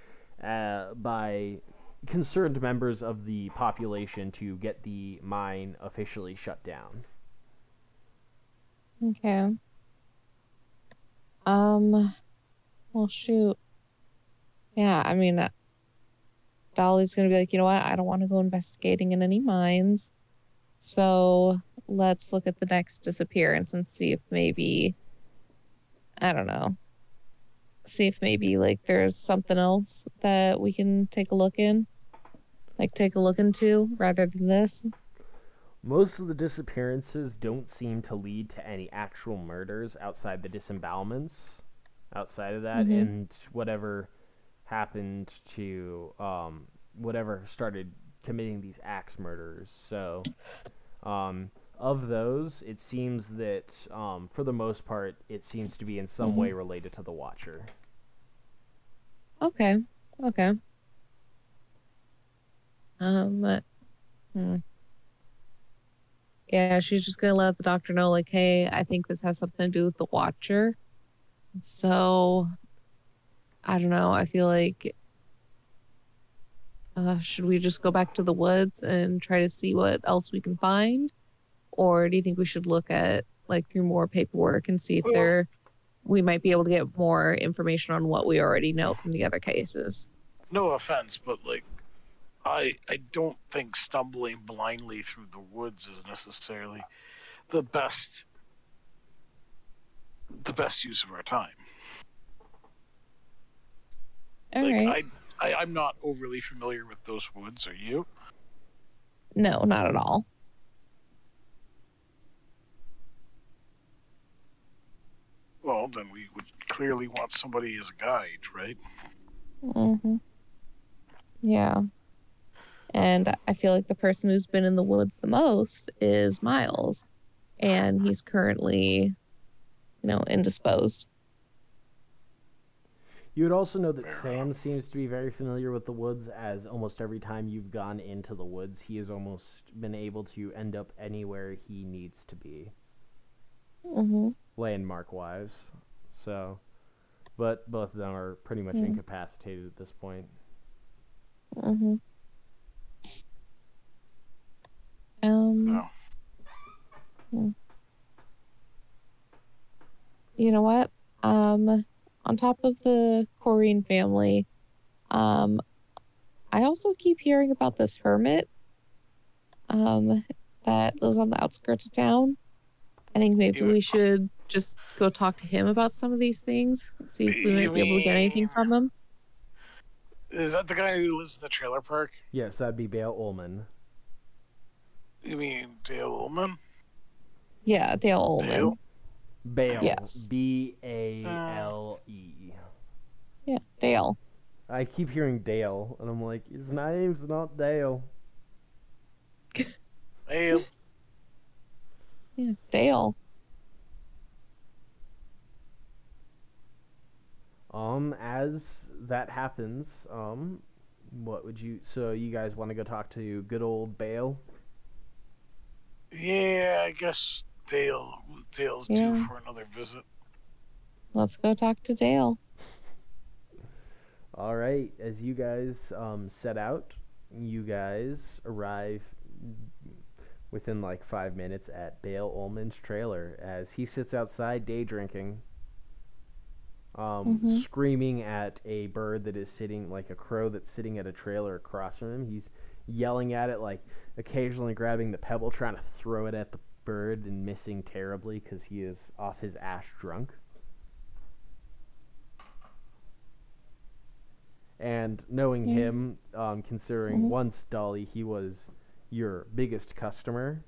uh, by concerned members of the population to get the mine officially shut down. Okay. Um, well, shoot. Yeah, I mean, Dali's gonna be like, you know what? I don't want to go investigating in any mines. So let's look at the next disappearance and see if maybe, I don't know, see if maybe like there's something else that we can take a look in, like take a look into rather than this. Most of the disappearances don't seem to lead to any actual murders outside the disembowelments. Outside of that, Mhm. and whatever happened to um, whatever started committing these axe murders. So, um, of those, it seems that um, for the most part, it seems to be in some Mhm. way related to the Watcher. Okay. Okay. Um. but- hmm. Yeah, she's just gonna let the doctor know, like, hey, I think this has something to do with the Watcher. So, I don't know. I feel like, uh, should we just go back to the woods and try to see what else we can find, or do you think we should look at like through more paperwork and see if there we might be able to get more information on what we already know from the other cases? No offense, but like, I I don't think stumbling blindly through the woods is necessarily the best the best use of our time. All like right. I, I I'm not overly familiar with those woods. Are you? No, not at all. Well, then we would clearly want somebody as a guide, right? Mm-hmm. Yeah. And I feel like the person who's been in the woods the most is Miles. And he's currently, you know, indisposed. You would also know that Fair Sam seems to be very familiar with the woods, as almost every time you've gone into the woods, he has almost been able to end up anywhere he needs to be, hmm landmark wise. So, but both of them are pretty much Hmm. incapacitated at this point. hmm Um, No. you know what? Um, on top of the Corrine family, um, I also keep hearing about this hermit, um, that lives on the outskirts of town. I think maybe You- we should just go talk to him about some of these things, see if we might be able to get anything from him. Is that the guy who lives in the trailer park? Yes, that'd be Dale Ullman. You mean Dale Ullman? Yeah, Dale Ullman. Dale? Bale. Yes. B A L E. Yeah, Dale. I keep hearing Dale, and I'm like, his name's not Dale. Dale. Yeah, Dale. Um, as that happens, um, what would you? So you guys want to go talk to good old Bale? Yeah, I guess Dale. Dale's due for another visit. Let's go talk to Dale. All right, as you guys um, set out, you guys arrive within like five minutes at Bale Ullman's trailer as he sits outside day drinking, um, Mhm. screaming at a bird that is sitting, like a crow that's sitting at a trailer across from him. He's yelling at it, like occasionally grabbing the pebble, trying to throw it at the bird and missing terribly because he is off his ash drunk. And knowing Yeah. him, um, considering Mhm. once Dali, he was your biggest customer.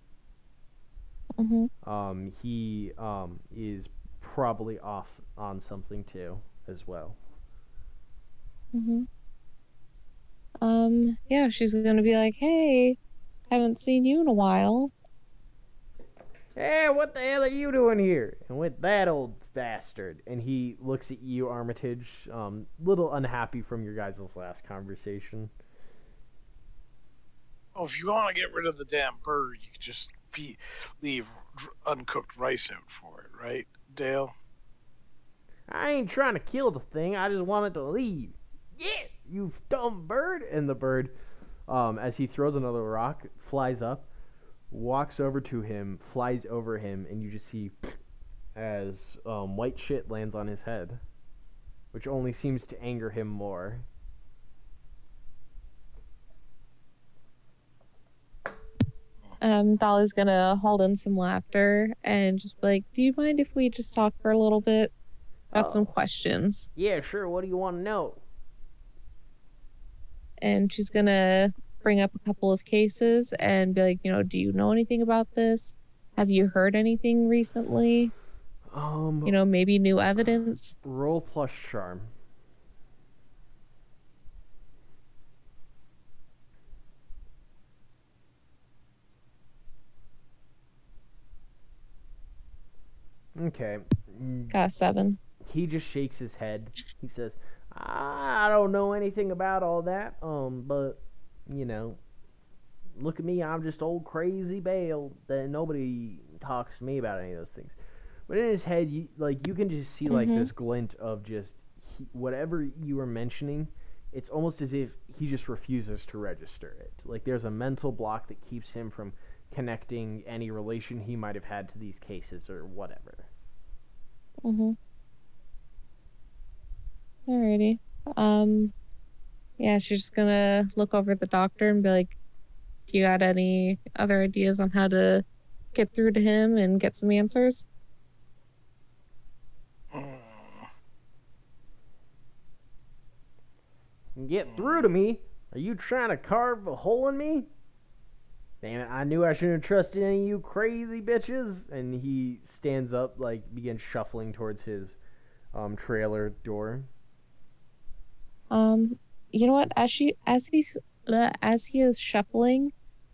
hmm Um, he um, is probably off on something too, as well. hmm Um, yeah, she's gonna be like, hey, haven't seen you in a while. Hey, what the hell are you doing here? And with that old bastard. And he looks at you, Armitage, um, little unhappy from your guys' last conversation. Oh, if you want to get rid of the damn bird, you just be leave uncooked rice out for it, right, Dale? I ain't trying to kill the thing. I just want it to leave. Yeah, you dumb bird. And the bird, um, as he throws another rock, flies up, walks over to him, flies over him, and you just see as um, white shit lands on his head, which only seems to anger him more. Um, Dali's gonna hold in some laughter and just be like, do you mind if we just talk for a little bit about some Oh. questions? Yeah, sure. What do you want to know? And she's gonna bring up a couple of cases and be like, you know, do you know anything about this? Have you heard anything recently? Um, You know, maybe new evidence? roll plus charm. Okay. Got seven. He just shakes his head. He says, "I don't know anything about all that. Um, but you know, look at me. I'm just old crazy Bale. That nobody talks to me about any of those things." But in his head, you, like you can just see like Mhm. this glint of just he, whatever you were mentioning. It's almost as if he just refuses to register it. Like there's a mental block that keeps him from connecting any relation he might have had to these cases or whatever. Mm-hmm. Alrighty. Um, yeah, she's just gonna look over at the doctor and be like, "Do you got any other ideas on how to get through to him and get some answers?" Hmm. Get through to me? Are you trying to carve a hole in me? Damn it, I knew I shouldn't have trusted any of you crazy bitches. And he stands up, like, begins shuffling towards his um, trailer door. Um, you know what? As she as he's uh, as he is shuffling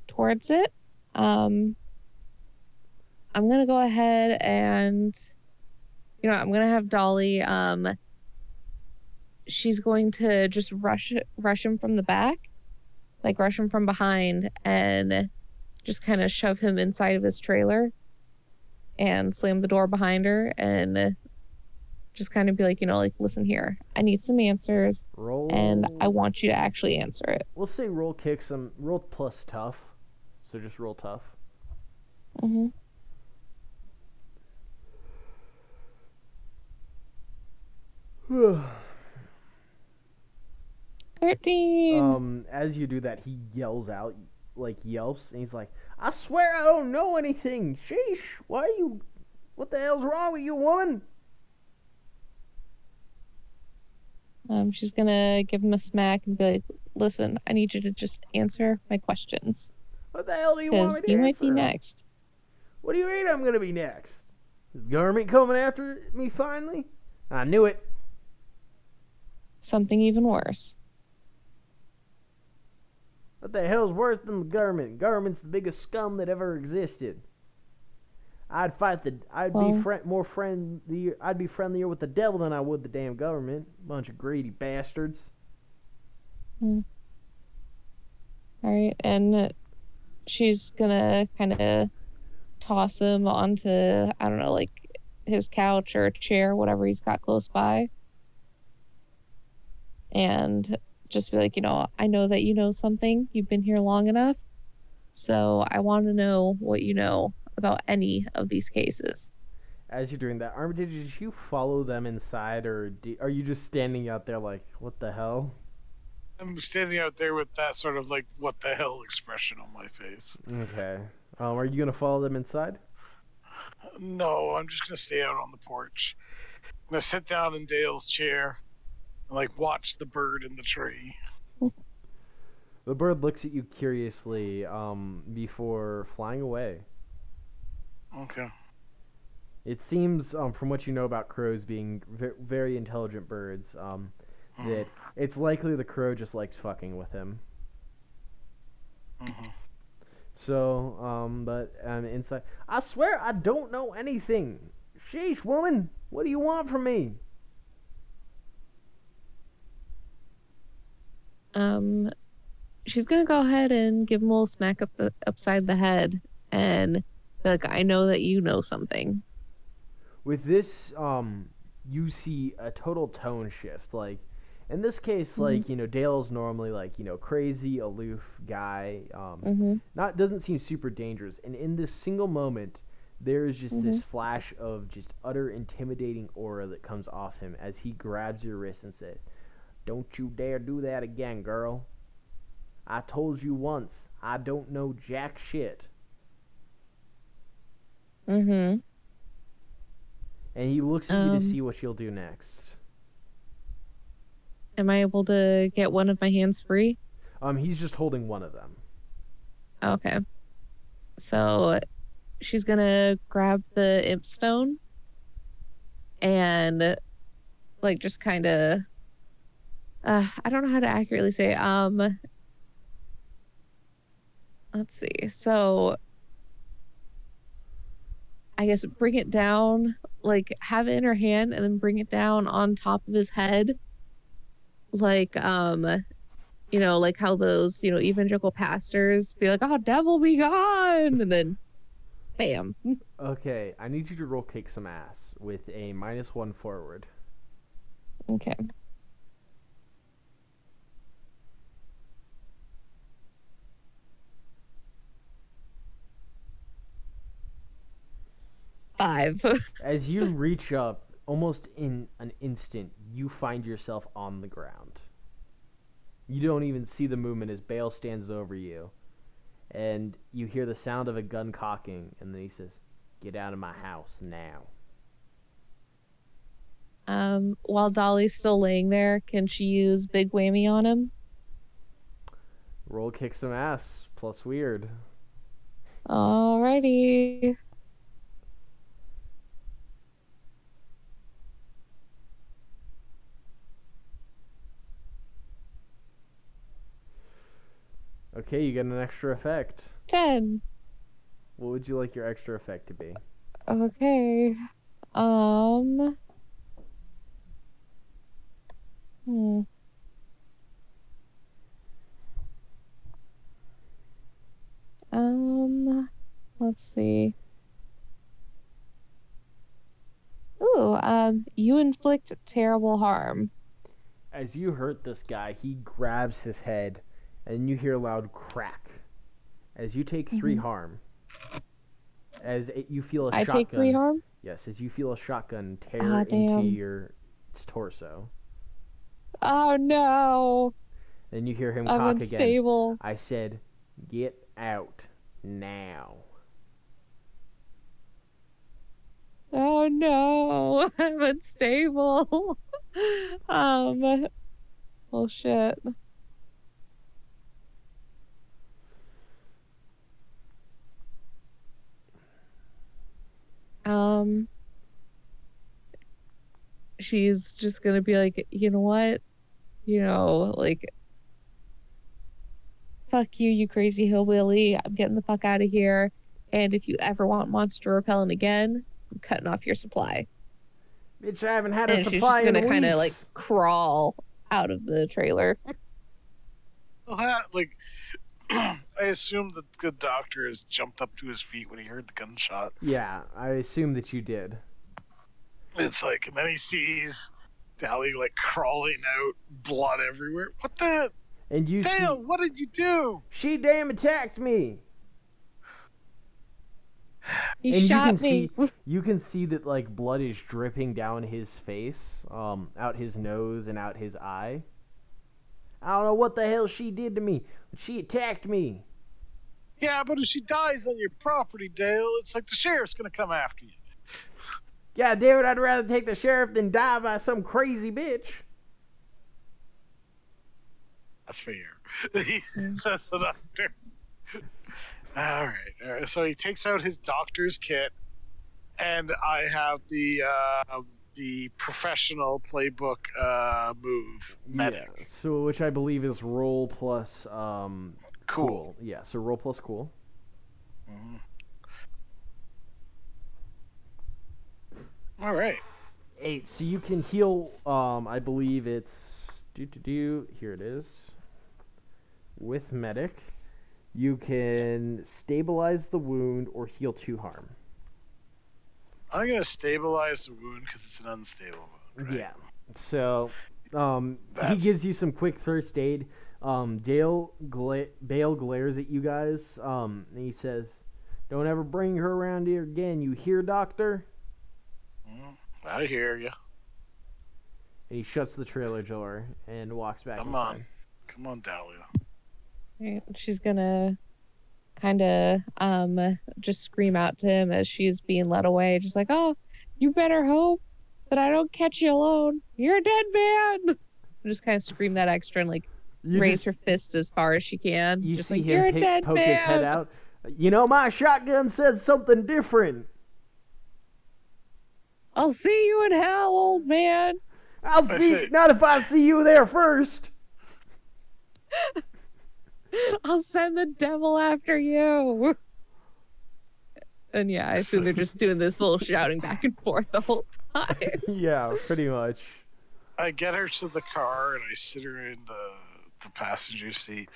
towards it, um, I'm gonna go ahead and you know I'm gonna have Dali. Um, she's going to just rush rush him from the back, like rush him from behind, and just kind of shove him inside of his trailer, and slam the door behind her, and just kind of be like, you know, like listen here, I need some answers Roll. and I want you to actually answer it. We'll say roll kick some. Roll plus tough. So just roll tough. hmm Thirteen. um, as you do that, he yells out, like yelps, and he's like, "I swear I don't know anything. Sheesh, why are you? What the hell's wrong with you, woman?" Um, she's gonna give him a smack and be like, "Listen, I need you to just answer my questions." What the hell do you want me to you might be next. What do you mean I'm gonna be next? Is the government coming after me finally? I knew it. Something even worse. What the hell's worse than the government? Government's the biggest scum that ever existed. I'd fight the. I'd Well- be friend, more friendly. I'd be friendlier with the devil than I would the damn government. Bunch of greedy bastards. Hmm. All right, and she's gonna kind of toss him onto I don't know, like his couch or a chair, whatever he's got close by, and just be like, you know, I know that you know something. You've been here long enough, so I want to know what you know about any of these cases. As you're doing that, Armitage, did you follow them inside, or do, are you just standing out there like, what the hell? I'm standing out there with that sort of like what the hell expression on my face. Okay. Um, are you gonna follow them inside? No, I'm just gonna stay out on the porch. I'm gonna sit down in Dale's chair and like watch the bird in the tree. The bird looks at you curiously um, before flying away. Okay. It seems, um, from what you know about crows being ve- very intelligent birds, um, that it's likely the crow just likes fucking with him. hmm So, um, but um, inside, I swear I don't know anything. Sheesh, woman, what do you want from me? Um, she's gonna go ahead and give him a little smack up the upside the head, and be like, I know that you know something. With this, um, you see a total tone shift. Like, in this case, like you know, Dale's normally like you know crazy, aloof guy. Um, Mm-hmm. not doesn't seem super dangerous and in this single moment there is just this flash of just utter intimidating aura that comes off him as he grabs your wrist and says don't you dare do that again girl i told you once i don't know jack shit Mm-hmm. and he looks at you Um. to see what you'll do next Am I able to get one of my hands free? um he's just holding one of them Okay. So she's gonna grab the imp stone and like just kind of uh, I don't know how to accurately say um let's see. So I guess bring it down like have it in her hand and then bring it down on top of his head like um you know, like how those, you know, evangelical pastors be like, oh, devil be gone. And then, bam. okay i need you to roll kick some ass with a minus one forward Okay. Five. As you reach up, almost in an instant, you find yourself on the ground. You don't even see the movement as Bale stands over you. And you hear the sound of a gun cocking, and then he says, Get out of my house now. Um, while Dali's still laying there, can she use big whammy on him? Roll kick some ass, plus weird. Alrighty. Okay, you get an extra effect. Ten. What would you like your extra effect to be? Okay. Um. Hmm. Um. Let's see. Ooh. Um. You inflict terrible harm. As you hurt this guy, he grabs his head, and you hear a loud crack. As you take 3 harm, as it, you feel a Mm-hmm. I shotgun. take three harm. Yes, as you feel a shotgun tear Ah, into damn. your torso, Oh no! then you hear him I'm cock again. unstable. I said, "Get out now." Oh no! I'm unstable. um. Well, shit. Um she's just gonna be like, you know what? You know, like fuck you, you crazy hillbilly. I'm getting the fuck out of here. And if you ever want monster repellent again, I'm cutting off your supply. Bitch, I haven't had a supply. And she's just gonna kind of like crawl out of the trailer. Well, like, I assume that the doctor has jumped up to his feet when he heard the gunshot. Yeah, I assume that you did. It's like, and then he sees Dali like crawling out, blood everywhere. What the? And you see, what did you do? she damn attacked me. He and you shot can me. see you can see that like blood is dripping down his face, um, out his nose and out his eye. I don't know what the hell she did to me. but She attacked me. Yeah, but if she dies on your property, Dale, it's like the sheriff's gonna come after you. Yeah, damn it, I'd rather take the sheriff than die by some crazy bitch. That's fair. he says the doctor. All right, all right. So he takes out his doctor's kit, and I have the uh, the professional playbook uh, move medic. Yeah, so which I believe is roll plus um Cool. Yeah, so roll plus cool. Mhm. All right. Eight. So you can heal. Um, I believe it's do do do. Here it is. With medic, you can stabilize the wound or heal two harm. I'm gonna stabilize the wound because it's an unstable wound. Right? Yeah. So, um, he gives you some quick first aid. Um, Dale gla- Bale glares at you guys. Um, and he says, "Don't ever bring her around here again. You hear, Doctor?" Mhm. I hear you. And he shuts the trailer door and walks back Come inside. on. Come on, Dahlia. Right, She's gonna kind of um just scream out to him as she's being led away, just like, "Oh, you better hope that I don't catch you alone. You're a dead man." Just kind of scream that extra and like You raise just- her fist as far as she can. You just see like, him "You're a pick- dead poke man." his head out. You know, my shotgun said something different. I'll see you in hell, old man. I'll see. see. Not if I see you there first. I'll send the devil after you. And yeah, I assume they're just doing this little shouting back and forth the whole time. yeah, pretty much. I get her to the car and I sit her in the the passenger seat.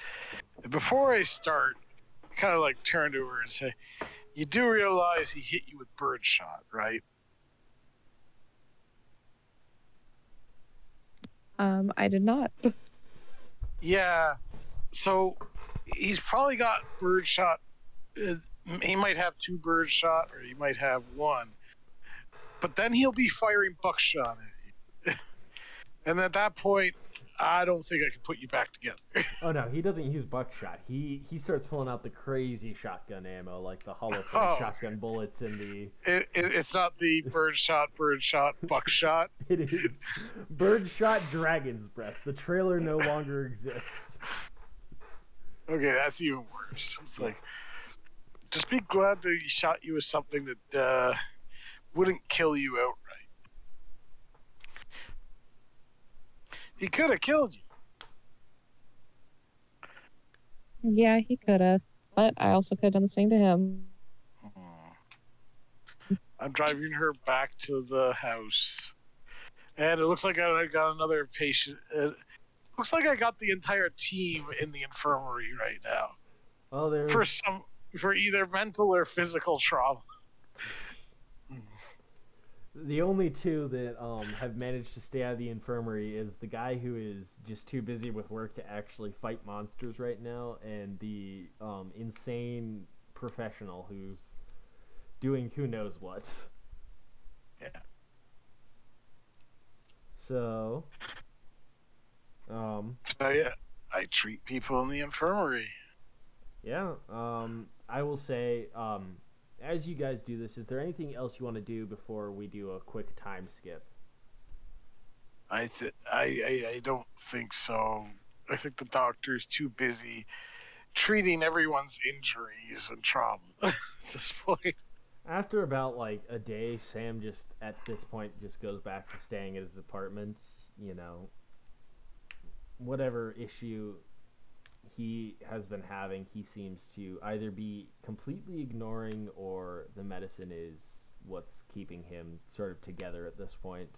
And before I start, I kind of like turn to her and say, "You do realize he hit you with birdshot, right?" Um, I did not. Yeah. So he's probably got birdshot. Uh, he might have two birdshot, or he might have one. But then he'll be firing buckshot at you. and at that point, I don't think I can put you back together. Oh no, he doesn't use buckshot. He he starts pulling out the crazy shotgun ammo, like the hollow point Oh. shotgun bullets in the. It, it, it's not the birdshot, birdshot, buckshot. It is birdshot dragon's breath. The trailer no longer exists. Okay, that's even worse. It's like, just be glad that he shot you with something that uh, wouldn't kill you outright. He could have killed you. Yeah, he could have. But I also could have done the same to him. I'm driving her back to the house, and it looks like I got another patient. Looks like I got the entire team in the infirmary right now Oh, there's for some for either mental or physical trauma. the only two that um have managed to stay out of the infirmary is the guy who is just too busy with work to actually fight monsters right now, and the um insane professional who's doing who knows what. Yeah. So, um, So yeah, I treat people in the infirmary. yeah, um, I will say, um, as you guys do this, is there anything else you want to do before we do a quick time skip? I th- I, I I don't think so. I think the doctor's too busy treating everyone's injuries and trauma at this point. After about like a day, Sam just at this point just goes back to staying at his apartment. You know, whatever issue he has been having, he seems to either be completely ignoring or the medicine is what's keeping him sort of together at this point.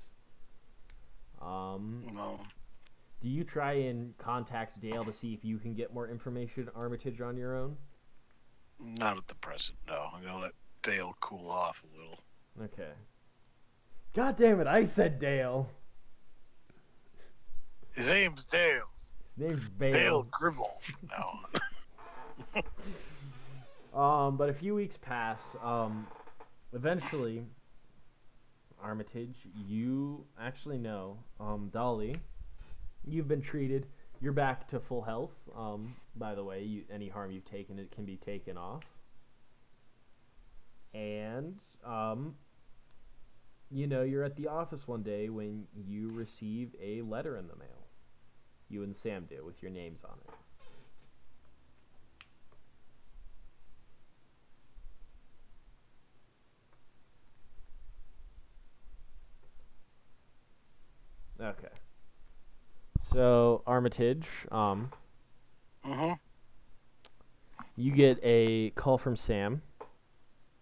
Um, No. do you try and contact Dale to see if you can get more information, Armitage, on your own? Not at the present, no. I'm gonna let Dale cool off a little. Okay. God damn it! I said Dale. His name's Dale. His name's Bale. Dale Gribble. No. Um, but a few weeks pass. Um, eventually, Armitage, you actually know, um, Dali, you've been treated. You're back to full health. Um, by the way, you, any harm you've taken, it can be taken off. And, um, you know, you're at the office one day when you receive a letter in the mail. You and Sam do with your names on it. Okay. So Armitage, um, Mm-hmm. you get a call from Sam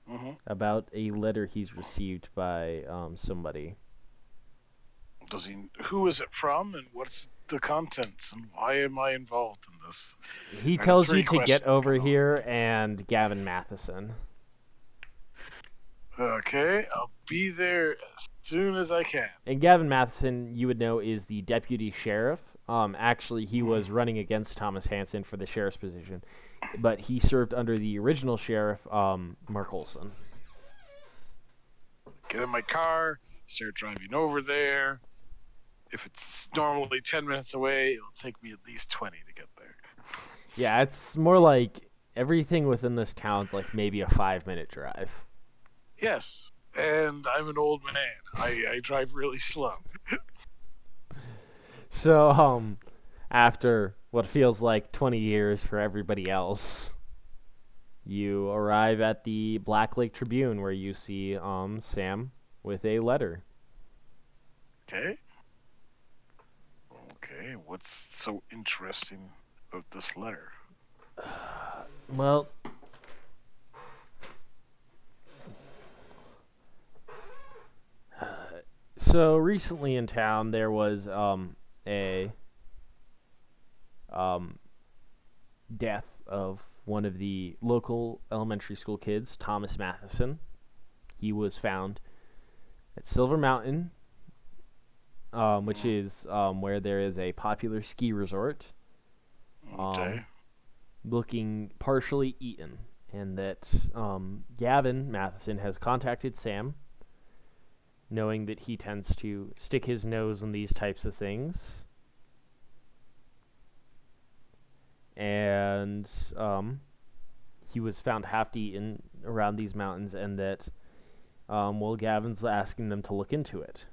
Mm-hmm. about a letter he's received by um, somebody. Does he? Who is it from, and what's the contents, and why am I involved in this? He have tells you to get over here and Gavin Matheson. Okay, I'll be there as soon as I can. And Gavin Matheson, you would know, is the deputy sheriff. Um, actually, he was running against Thomas Hansen for the sheriff's position, but he served under the original sheriff, um, Mark Olson. Get in my car, start driving over there. If it's normally 10 minutes away, it'll take me at least 20 to get there. Yeah, it's more like everything within this town's like maybe a five minute drive. Yes, and I'm an old man. I, I drive really slow. So, um, after what feels like 20 years for everybody else, you arrive at the Black Lake Tribune where you see um Sam with a letter. Okay. Okay, what's so interesting about this letter? Well, so recently in town there was um a um death of one of the local elementary school kids, Thomas Matheson. He was found at Silver Mountain, um, which is um, where there is a popular ski resort Okay. Um, looking partially eaten, and that um, Gavin Matheson has contacted Sam, knowing that he tends to stick his nose in these types of things. And um, he was found half eaten around these mountains, and that, um, well, Gavin's asking them to look into it.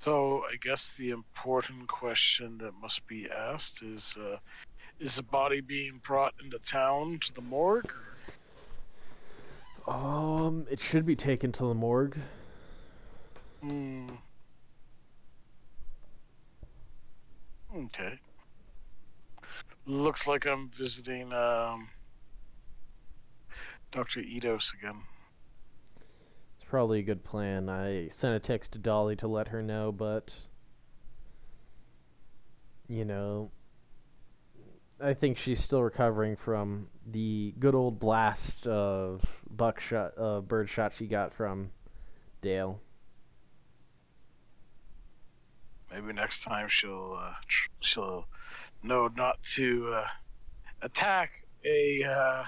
So I guess the important question that must be asked is: uh, Is the body being brought into town to the morgue? Or... Um, it should be taken to the morgue. Hmm. Okay. Looks like I'm visiting um, Dr. Eidos again. Probably a good plan. I sent a text to Dali to let her know, but you know, I think she's still recovering from the good old blast of buckshot, uh, birdshot she got from Dale. Maybe next time she'll uh, tr- she'll know not to uh, attack a uh,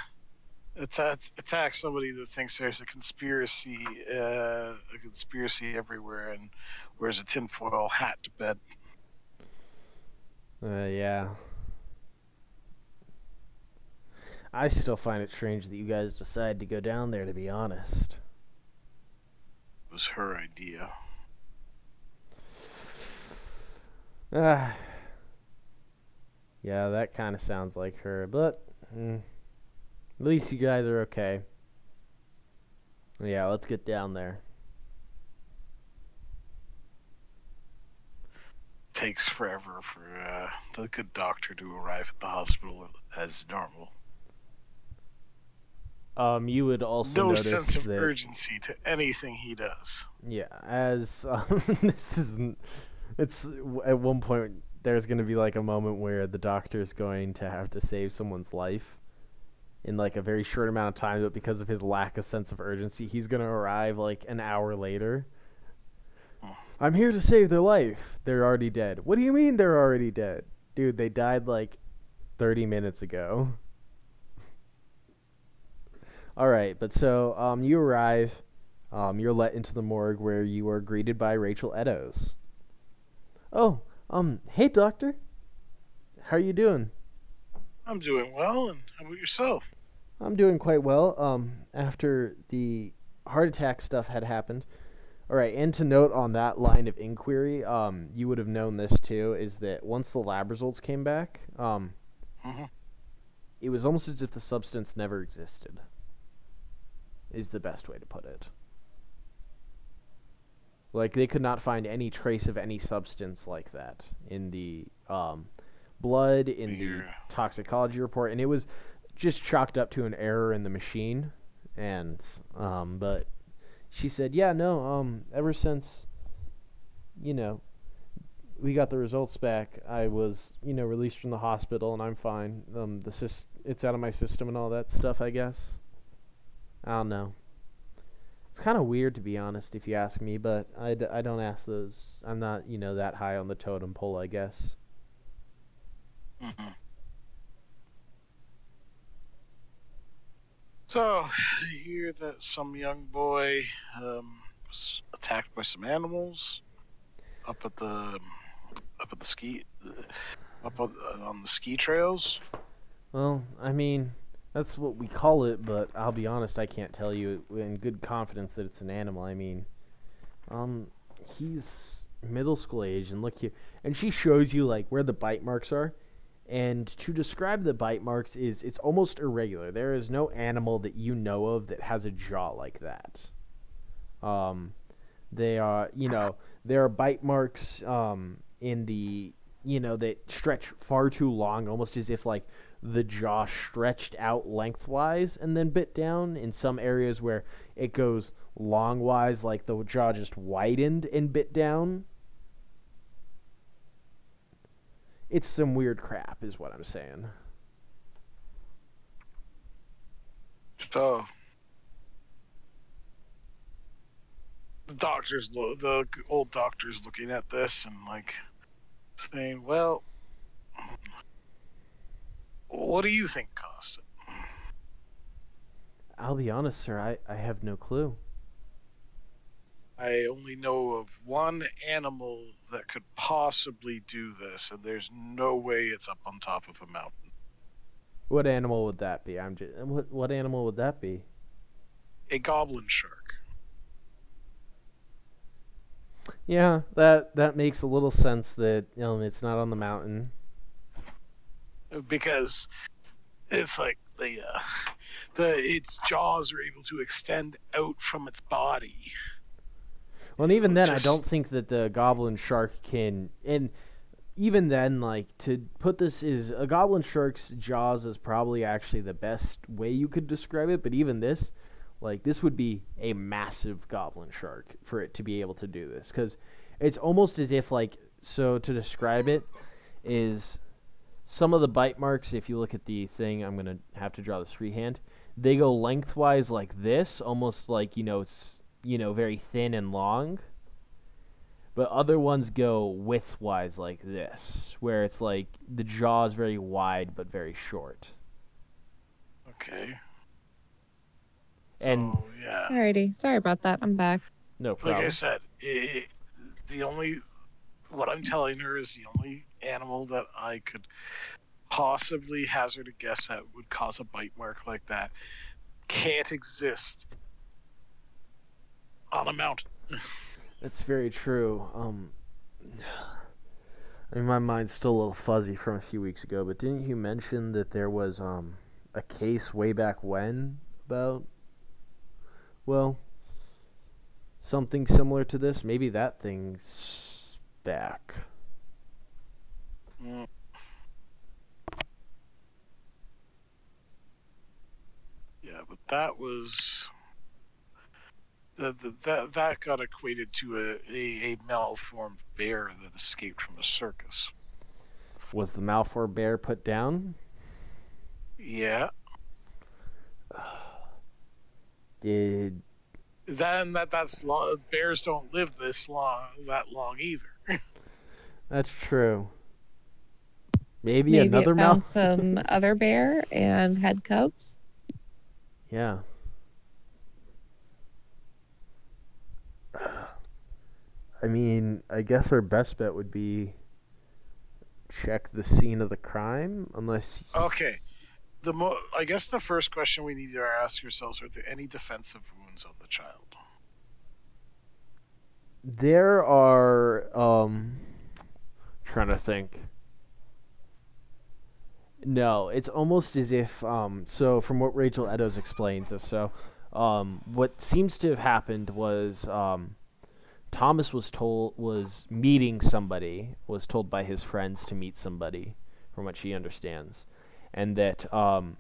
attack attack somebody that thinks there's a conspiracy uh, a conspiracy everywhere and wears a tinfoil hat to bed. Uh, yeah. I still find it strange that you guys decide to go down there. To be honest. It was her idea. Ah. Yeah, that kind of sounds like her, but mm, at least you guys are okay. Yeah, let's get down there. Takes forever for uh, the good doctor to arrive at the hospital as normal. Um, you would also no notice sense of that urgency to anything he does. Yeah, as um, this isn't. It's at one point there's going to be like a moment where the doctor's going to have to save someone's life in like a very short amount of time, but because of his lack of sense of urgency, he's going to arrive like an hour later. I'm here to save their life. They're already dead. What do you mean they're already dead? Dude, they died like 30 minutes ago. All right, but so um, you arrive. Um, you're let into the morgue where you are greeted by Rachel Eddowes. Oh, um, hey doctor. How are you doing? I'm doing well, and how about yourself? I'm doing quite well. Um, after the heart attack stuff had happened. All right, and to note on that line of inquiry, um, you would have known this too, is that once the lab results came back, um, Mhm. it was almost as if the substance never existed. Is the best way to put it. Like they could not find any trace of any substance like that in the um, blood, in the toxicology report, and it was just chalked up to an error in the machine. And um, but she said, yeah, no, um, ever since, you know, we got the results back, I was, you know, released from the hospital, and I'm fine. Um, the sys- it's out of my system and all that stuff. I guess. I don't know. It's kind of weird to be honest, if you ask me, but I, d- I don't ask those. I'm not, you know, that high on the totem pole, I guess. So, I hear that some young boy um, was attacked by some animals up at the up at the ski up on, on the ski trails. Well, I mean, that's what we call it, but I'll be honest, I can't tell you in good confidence that it's an animal. I mean, um, he's middle school age, and look here, and she shows you like where the bite marks are, and to describe the bite marks is it's almost irregular. There is no animal that you know of that has a jaw like that. Um, they are, you know, there are bite marks um in the, you know, that stretch far too long, almost as if like the jaw stretched out lengthwise and then bit down in some areas where it goes longwise like the jaw just widened and bit down it's some weird crap is what i'm saying So, the doctor's lo- the old doctor's looking at this and like saying, "Well, what do you think caused it?" i'll be honest sir i, I have no clue I only know of one animal that could possibly do this, and there's no way it's up on top of a mountain. what animal would that be i'm just what, what animal would that be A goblin shark. yeah that that makes a little sense that um, it's not on the mountain because it's like the uh, the its jaws are able to extend out from its body. Well, and even then, Just- I don't think that the goblin shark can. And even then, like to put this is a goblin shark's jaws is probably actually the best way you could describe it. But even this, like this would be a massive goblin shark for it to be able to do this because it's almost as if like so to describe it is some of the bite marks. If you look at the thing, I'm gonna have to draw this freehand. They go lengthwise like this, almost like you know it's you know very thin and long. But other ones go widthwise like this, where it's like the jaw is very wide but very short. Okay. And So, yeah, Alrighty. Sorry about that. I'm back. no problem. like. I said, it, the only what I'm telling her is the only animal that I could possibly hazard a guess at would cause a bite mark like that can't exist on a mountain. That's very true. Um, I mean, my mind's still a little fuzzy from a few weeks ago, but didn't you mention that there was um a case way back when about well something similar to this? Maybe that thing's back. Mm. Yeah, but that was the, the, that that got equated to a, a, a malformed bear that escaped from a circus. Was the malformed bear put down? Yeah, Did then that that's long, bears don't live this long that long either. that's true? Maybe, Maybe another it found some other bear and had cubs. Yeah. I mean, I guess our best bet would be check the scene of the crime, unless Okay, the mo- I guess the first question we need to ask ourselves: Are there any defensive wounds on the child? there are. Um, trying to think. No, it's almost as if. Um, so, from what Rachel Eddowes explains this, so um, what seems to have happened was um, Thomas was told was meeting somebody, was told by his friends to meet somebody, from what she understands, and that um,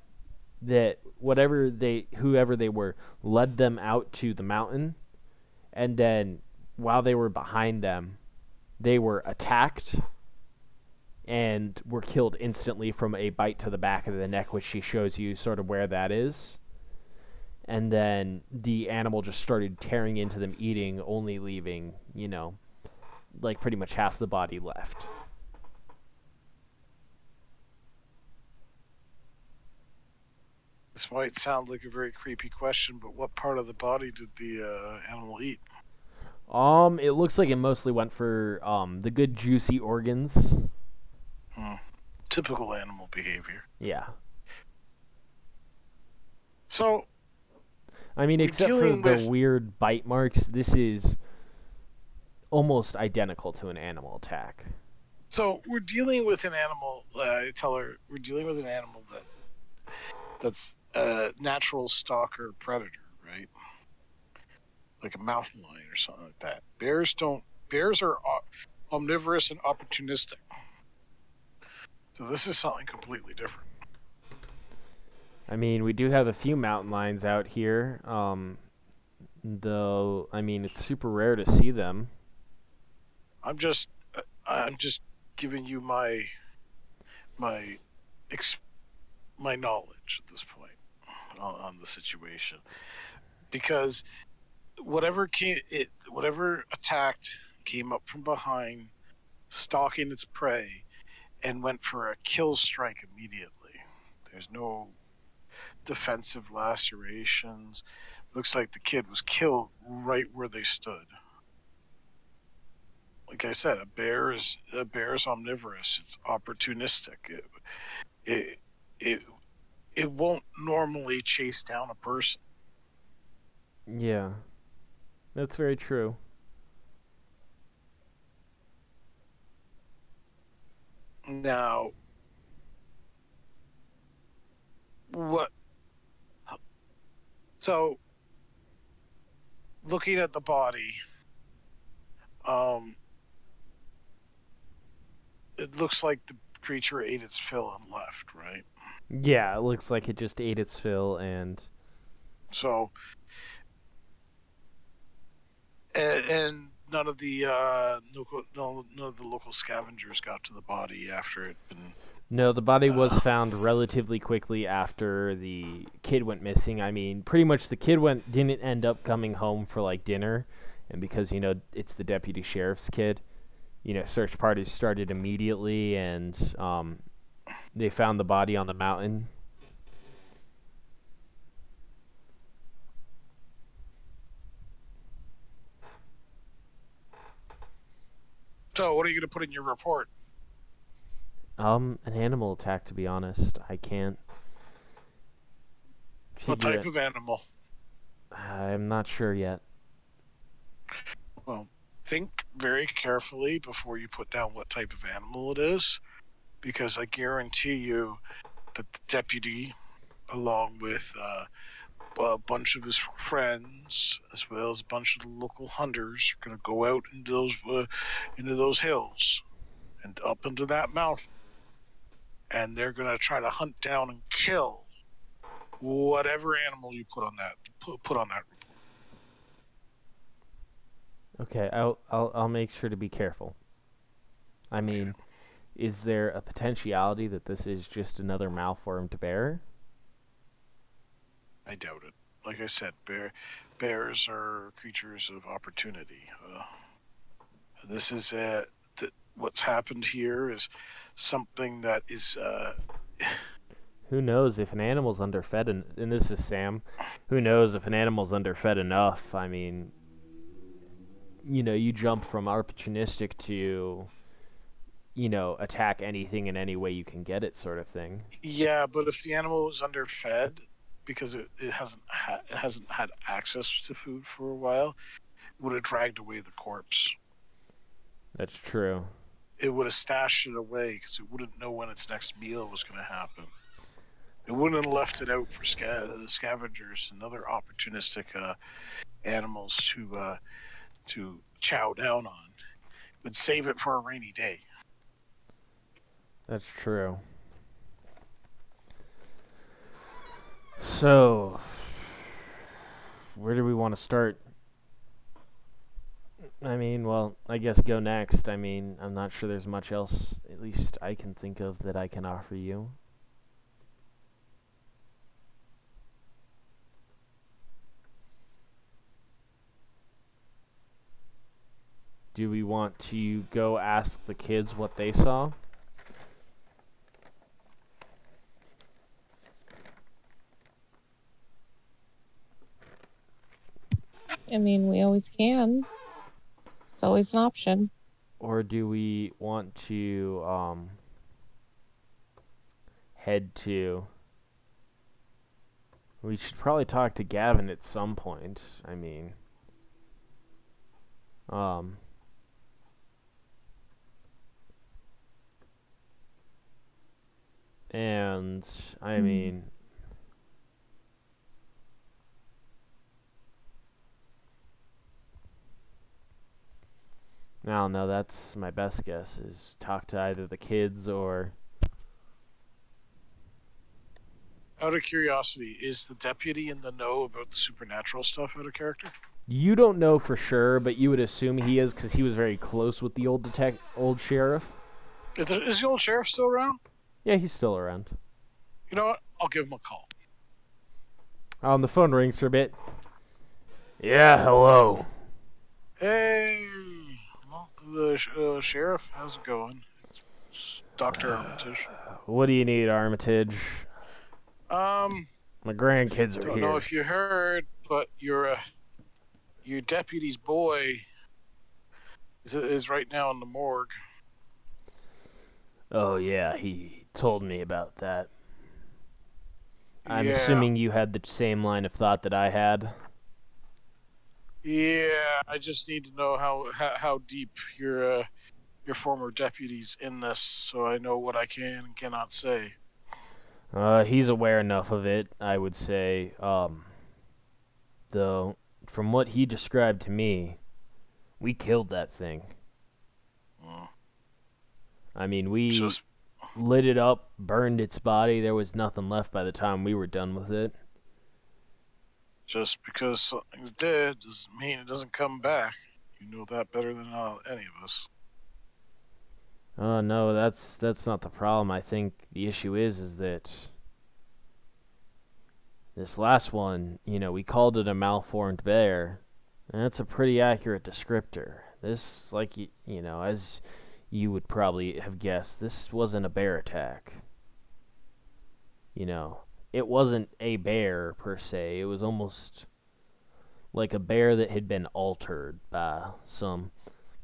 that whatever they whoever they were led them out to the mountain, and then while they were behind them, they were attacked and were killed instantly from a bite to the back of the neck, which she shows you sort of where that is. And then the animal just started tearing into them, eating, only leaving, you know, like pretty much half the body left. This might sound like a very creepy question, but what part of the body did the uh, animal eat? Um, it looks like it mostly went for um the good juicy organs. Hmm. Typical animal behavior. Yeah. So, I mean, We're except for the weird bite marks, this is almost identical to an animal attack. so we're dealing with an animal. Uh, I tell her we're dealing with an animal that that's a natural stalker predator, right? Like a mountain lion or something like that. Bears don't. Bears are omnivorous and opportunistic. So this is something completely different. I mean, we do have a few mountain lions out here. Um, though, I mean, it's super rare to see them. I'm just uh, I'm just giving you my my ex- my knowledge at this point on, on the situation because whatever came it whatever attacked came up from behind stalking its prey and went for a kill strike immediately there's no defensive lacerations looks like the kid was killed right where they stood like I said, a bear is a bear is omnivorous. It's opportunistic. It it it, it won't normally chase down a person. Yeah, that's very true. Now, what? So, looking at the body, um, it looks like the creature ate its fill and left, right? Yeah, it looks like it just ate its fill, and So, and, and none of the uh, local, no, none of the local scavengers got to the body after it been. No, the body was found relatively quickly after the kid went missing. I mean, pretty much the kid went didn't end up coming home for like dinner, and because you know it's the deputy sheriff's kid, you know, search parties started immediately, and um, they found the body on the mountain. So, what are you going to put in your report? Um, an animal attack. To be honest, I can't. What type it- of animal? I'm not sure yet. Well, think very carefully before you put down what type of animal it is, because I guarantee you that the deputy, along with uh, a bunch of his friends, as well as a bunch of the local hunters, are going to go out into those uh, into those hills and up into that mountain, and they're going to try to hunt down and kill whatever animal you put on that put, put on that Okay, I'll I'll I'll make sure to be careful. I mean, is there a potentiality that this is just another malformed bear? I doubt it. Like I said, bear bears are creatures of opportunity. Uh, this is a what's happened here is something that is. Uh, Who knows if an animal's underfed and, and this is Sam. Who knows if an animal's underfed enough? I mean, you know, you jump from opportunistic to you know, attack anything in any way you can get it sort of thing. yeah, but if the animal was underfed because it, it hasn't ha- it hasn't had access to food for a while, it would have dragged away the corpse. That's true. It would have stashed it away because it wouldn't know when its next meal was going to happen. It wouldn't have left it out for sca- scavengers and other opportunistic uh, animals to uh, to chow down on. It would save it for a rainy day. That's true. So, where do we want to start? I mean, well, I guess go next. I mean, I'm not sure there's much else, at least I can think of, that I can offer you. Do we want to go ask the kids what they saw? I mean, we always can. It's always an option. or do we want to um head to we should probably talk to Gavin at some point. I mean um and I Hmm. mean I don't know. That's my best guess. Is talk to either the kids or Out of curiosity, is the deputy in the know about the supernatural stuff out of character? you don't know for sure, but you would assume he is because he was very close with the old detect old sheriff. Is, the, is the old sheriff still around? Yeah, he's still around. You know what? I'll give him a call. Um, the phone rings for a bit. Yeah, hello. Hey, the uh, sheriff, how's it going? It's Doctor Armitage. What do you need, Armitage? Um, My grandkids are don't here. know if you heard, but your uh, your deputy's boy is, is right now in the morgue. Oh yeah, he told me about that. I'm Yeah. assuming you had the same line of thought that I had. Yeah, I just need to know how how, how deep your uh, your former deputy's in this, so I know what I can and cannot say. Uh, he's aware enough of it, I would say. Um, though, from what he described to me, we killed that thing. Mm. I mean, we Just lit it up, burned its body. There was nothing left by the time we were done with it. Just because something's dead doesn't mean it doesn't come back. You know that better than uh, any of us. Oh no, that's that's not the problem. I think the issue is is that this last one, you know, we called it a malformed bear. And that's a pretty accurate descriptor. This, like you, you know, as you would probably have guessed, this wasn't a bear attack. You know, it wasn't a bear per se. It was almost like a bear that had been altered by some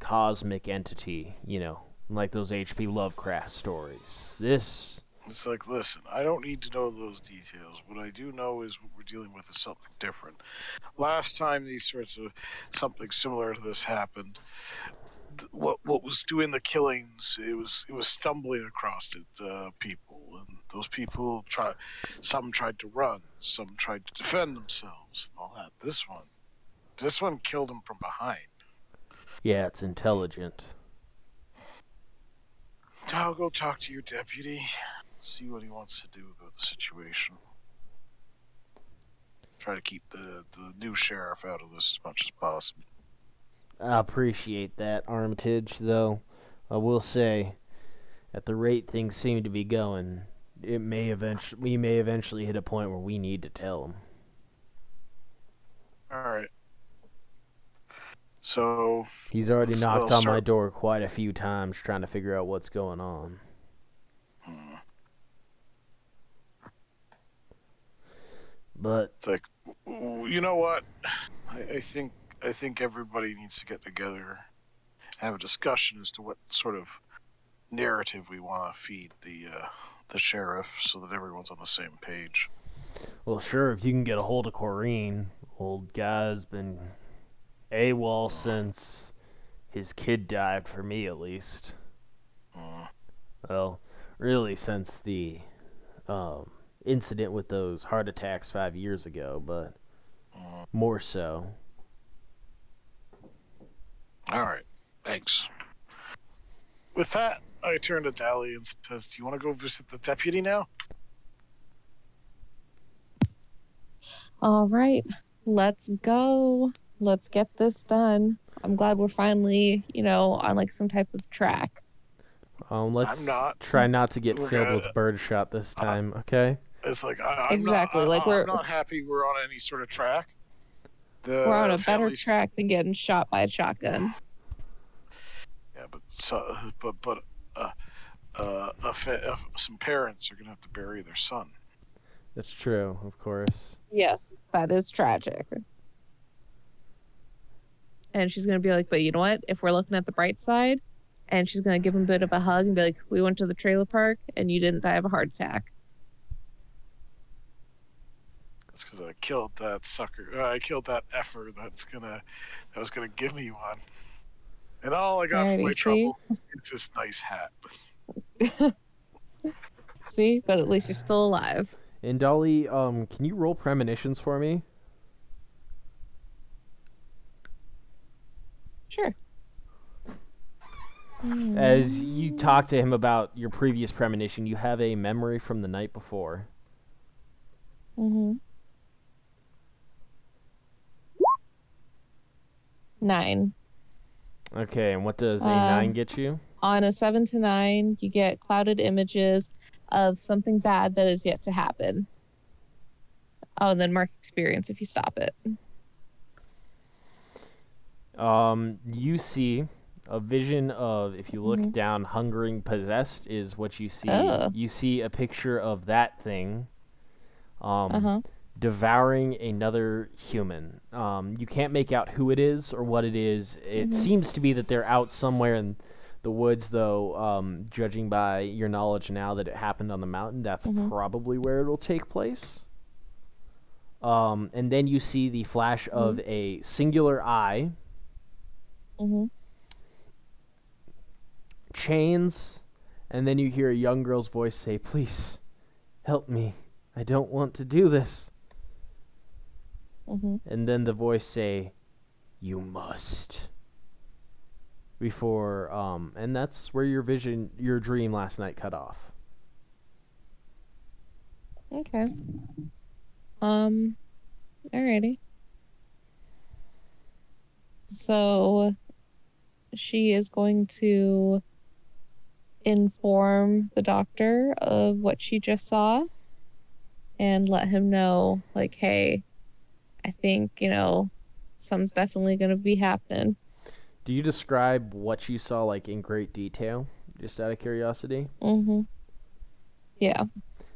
cosmic entity, you know, like those H.P. Lovecraft stories. This It's like, listen, I don't need to know those details. What I do know is what we're dealing with is something different. Last time these sorts of something similar to this happened, what what was doing the killings? It was it was stumbling across it, uh, people, and those people try. Some tried to run, some tried to defend themselves, and all that. This one, this one killed him from behind. Yeah, it's intelligent. I'll go talk to your deputy, see what he wants to do about the situation. Try to keep the, the new sheriff out of this as much as possible. I appreciate that, Armitage, though I will say, at the rate things seem to be going, it may eventually we may eventually hit a point where we need to tell him. Alright. So, He's already knocked on my door quite a few times trying to figure out what's going on. hmm, But it's like, you know what? I, I think I think everybody needs to get together, have a discussion as to what sort of narrative we want to feed the uh, the sheriff, so that everyone's on the same page. well, sure, if you can get a hold of Corrine, old guy's been AWOL since his kid died, for me at least. Hmm. Well, really, since the um, incident with those heart attacks five years ago, but hmm. more so. All right, thanks. With that, I turn to Dali and says, "Do you want to go visit the deputy now?" All right, let's go. Let's get this done. I'm glad we're finally, you know, on like some type of track. Um, let's I'm not. try not to get filled gonna- with birdshot this Uh, time, okay? It's like I, I'm Exactly, Not, like I, we're- I'm not happy we're on any sort of track. The we're on a better track than getting shot by a shotgun. Yeah, but so, but but uh, uh, a fa- uh, some parents are gonna have to bury their son. That's true, of course. Yes, that is tragic. And she's gonna be like, but you know what? If we're looking at the bright side, and she's gonna give him a bit of a hug and be like, we went to the trailer park and you didn't die of a heart attack. That's because I killed that sucker. Uh, I killed that effer. That's gonna that was gonna give me one. And all I got for my see? trouble is this nice hat. See, but at least you're still alive. And Dali, um, can you roll premonitions for me? Sure. As you talk to him about your previous premonition, you have a memory from the night before. Mm-hmm. Nine. Okay, and what does a Uh, nine get you? On a seven to nine, you get clouded images of something bad that is yet to happen. Oh, and then mark experience if you stop it. Um, you see a vision of if you look Mhm. down, hungering possessed is what you see. Ugh. You see a picture of that thing. Um, Uh huh. Devouring another human. Um, you can't make out who it is or what it is. It Mhm. seems to be that they're out somewhere in the woods, though. Um, judging by your knowledge now that it happened on the mountain, that's Mhm. probably where it'll take place. Um, and then you see the flash of a singular eye, Mm-hmm. chains, and then you hear a young girl's voice say, "Please, help me. I don't want to do this." Mm-hmm. and then the voice say, "You must." Before, um, and that's where your vision, your dream last night cut off. Okay. Um. Alrighty. So, she is going to inform the doctor of what she just saw and let him know, like, hey, I think, you know, something's definitely going to be happening. Do you describe what you saw like in great detail, just out of curiosity? Mm-hmm. Yeah,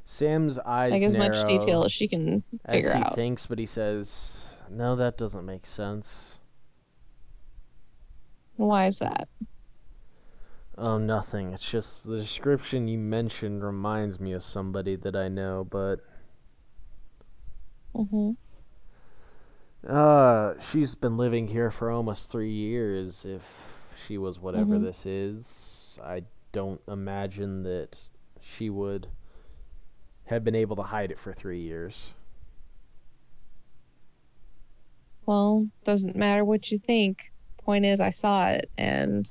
Sam's eyes like as much detail as she can figure as he out. thinks, but he says, "No, that doesn't make sense." Why is that? Oh, nothing. It's just the description you mentioned reminds me of somebody that I know, but Mm-hmm. Uh, she's been living here for almost three years. If she was whatever Mhm. this is, I don't imagine that she would have been able to hide it for three years. Well, doesn't matter what you think. Point is, I saw it, and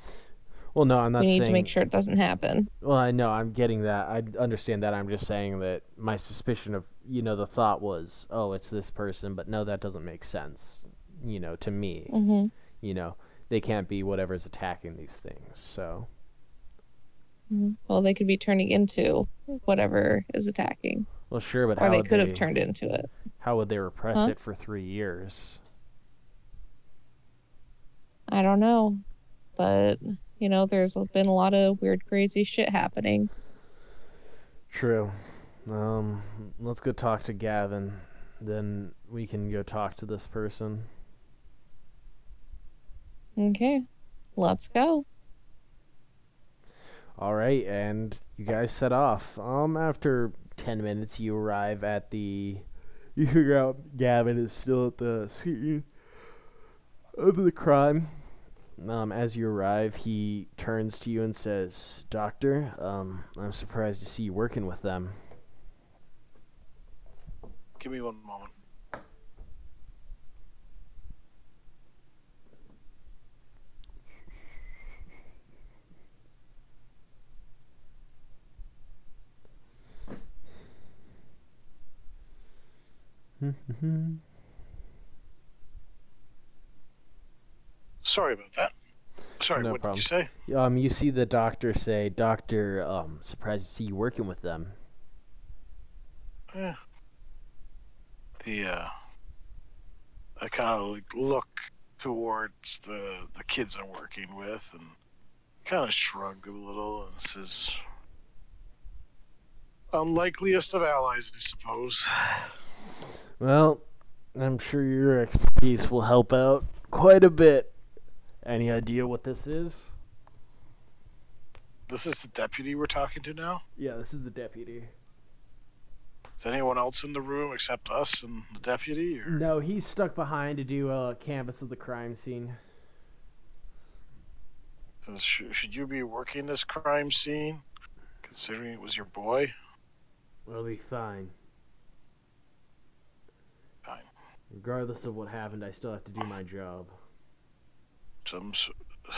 Well, no, I'm not we need saying. to make sure it doesn't happen. Well, I know, I'm getting that. I understand that. I'm just saying that my suspicion of, you know, the thought was, oh, it's this person, but no, that doesn't make sense, you know, to me. Mm-hmm. You know, they can't be whatever's attacking these things. So, Mhm. Well, they could be turning into whatever is attacking, well, sure, but or how they would could they, have turned into it. how would they repress Huh? it for three years? I don't know, but you know, there's been a lot of weird, crazy shit happening. True. Um, let's go talk to Gavin. Then we can go talk to this person. Okay, let's go. All right, and you guys set off. Um, after ten minutes, you arrive at the. You figure out Gavin is still at the scene of the crime. Um, as you arrive, he turns to you and says, "Doctor, um, I'm surprised to see you working with them." Give me one moment. Sorry about that. Sorry, No what problem. did you say? um, you see the doctor say, "Doctor, um, surprised to see you working with them." Eh. The uh, I kind of like look towards the the kids I'm working with and kind of shrug a little and says, "Unlikeliest of allies, I suppose." Well, I'm sure your expertise will help out quite a bit. Any idea what this is? This is the deputy we're talking to now. Yeah, this is the deputy. Is anyone else in the room except us and the deputy? Or No, he's stuck behind to do a canvas of the crime scene. sh- should you be working this crime scene, considering it was your boy? It'll be fine. Fine. Regardless of what happened, I still have to do my job. Some,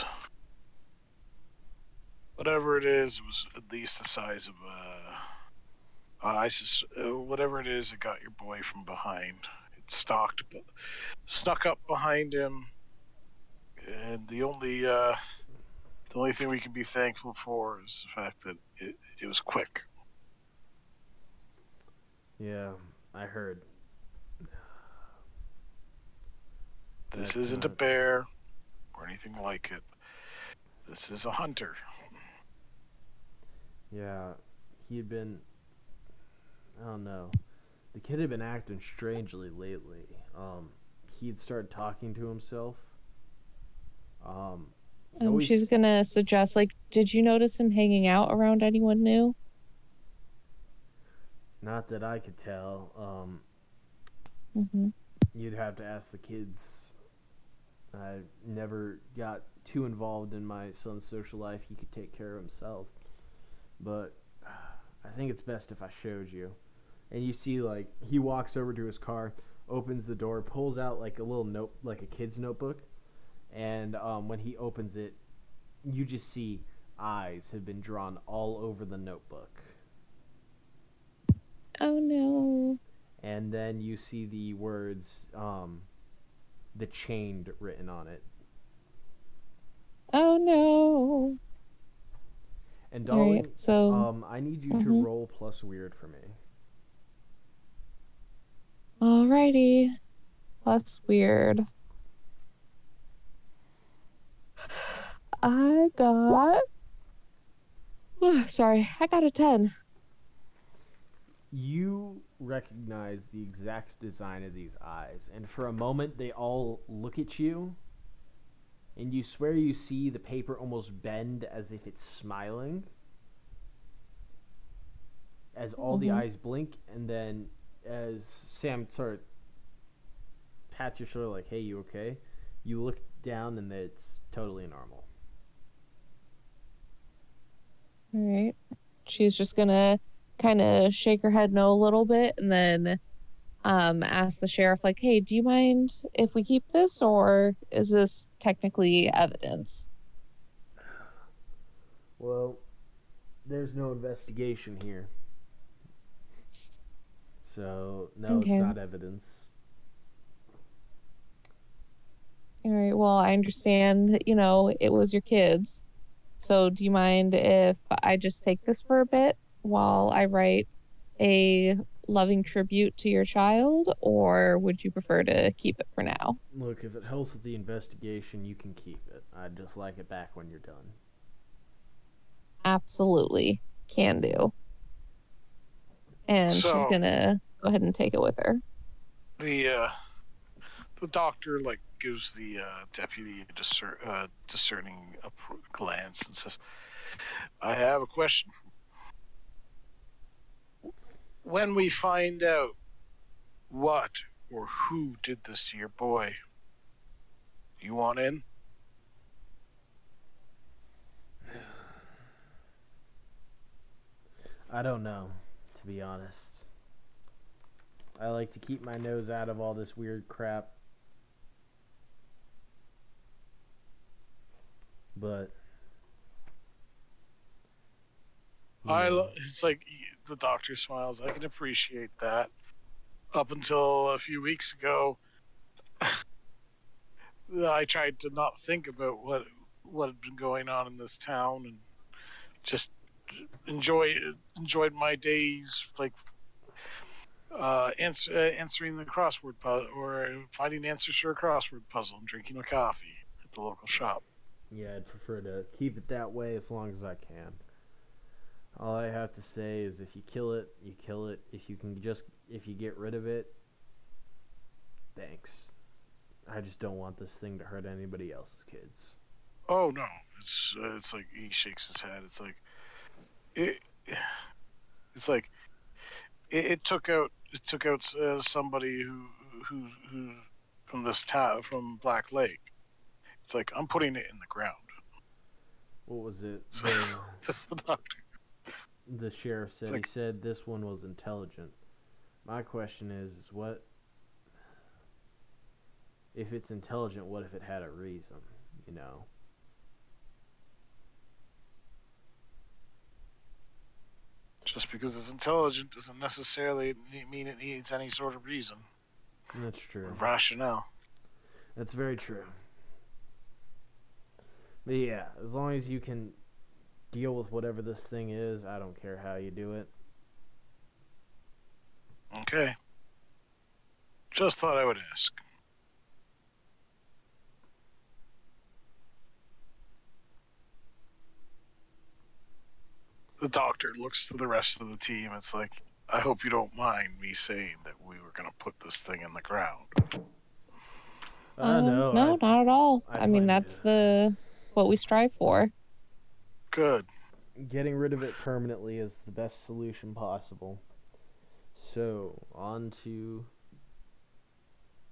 whatever it is, it was at least the size of a. Uh, I sus- uh, whatever it is, it got your boy from behind. It stalked, snuck up behind him, and the only uh, the only thing we can be thankful for is the fact that it, it was quick. Yeah, I heard. This That's isn't a bear or anything like it. This is a hunter. Yeah, he had been. I don't know. The kid had been acting strangely lately. Um, he'd started talking to himself. Um, Um, always- she's gonna suggest, like, did you notice him hanging out around anyone new? Not that I could tell. Um, hmm you'd have to ask the kids. I never got too involved in my son's social life. He could take care of himself. But I think it's best if I showed you. And you see, like, he walks over to his car, opens the door, pulls out, like, a little note, like a kid's notebook. And um, when he opens it, you just see eyes have been drawn all over the notebook. Oh no. and then you see the words um the chained written on it Oh no. and darling right. So um i need you to Mhm. roll plus weird for me Alrighty. That's weird. I got. Sorry, I got a 10. you recognize the exact design of these eyes and for a moment they all look at you and you swear you see the paper almost bend as if it's smiling. As all the Mhm. eyes blink, and then as Sam sort of pats your shoulder, like, "Hey, you okay?" You look down, and it's totally normal. All right. She's just gonna kind of shake her head no a little bit and then um, ask the sheriff, like, hey, do you mind if we keep this or is this technically evidence? Well, there's no investigation here. So, no, Okay. it's not evidence. All right. Well, I understand, you know, it was your kids. So do you mind if I just take this for a bit while I write a loving tribute to your child or would you prefer to keep it for now? Look, if it helps with the investigation, you can keep it. I'd just like it back when you're done. Absolutely. Can do. And she's gonna go ahead and take it with her. The uh, the doctor like gives the uh, deputy a discer- uh, discerning glance and says, "I have a question. When we find out what or who did this to your boy, you want in?" I don't know, to be honest. I like to keep my nose out of all this weird crap. But. I know, lo- it's like the doctor smiles. I can appreciate that. Up until a few weeks ago, I tried to not think about what what had been going on in this town and just enjoy enjoyed my days like uh, answer, uh, answering the crossword puzzle or finding answers to a crossword puzzle and drinking a coffee at the local shop. Yeah, I'd prefer to keep it that way as long as I can. All I have to say is if you kill it, you kill it. If you can just if you get rid of it, thanks. I just don't want this thing to hurt anybody else's kids. Oh no, it's uh, it's like he shakes his head. It's like it. It's like it, it took out took out uh, somebody who who who from this town from Black Lake. It's like I'm putting it in the ground. What was it? The, the doctor. the sheriff said like- he said this one was intelligent. My question is, is what if it's intelligent, what if it had a reason, you know? Just because it's intelligent doesn't necessarily mean it needs any sort of reason That's true. rationale. That's very true. But yeah, as long as you can deal with whatever this thing is, I don't care how you do it. Okay. Just thought I would ask. The doctor looks to the rest of the team. It's like, I hope you don't mind me saying that we were going to put this thing in the ground. I Um, know. no, I- not at all. I I, mean, that's you. the what we strive for. Good. getting rid of it permanently is the best solution possible. So, on to.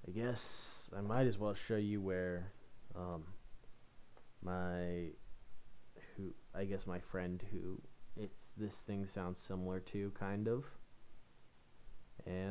I guess I might as well show you where um, my. Who. I guess my friend who it's this thing sounds similar to, kind of. And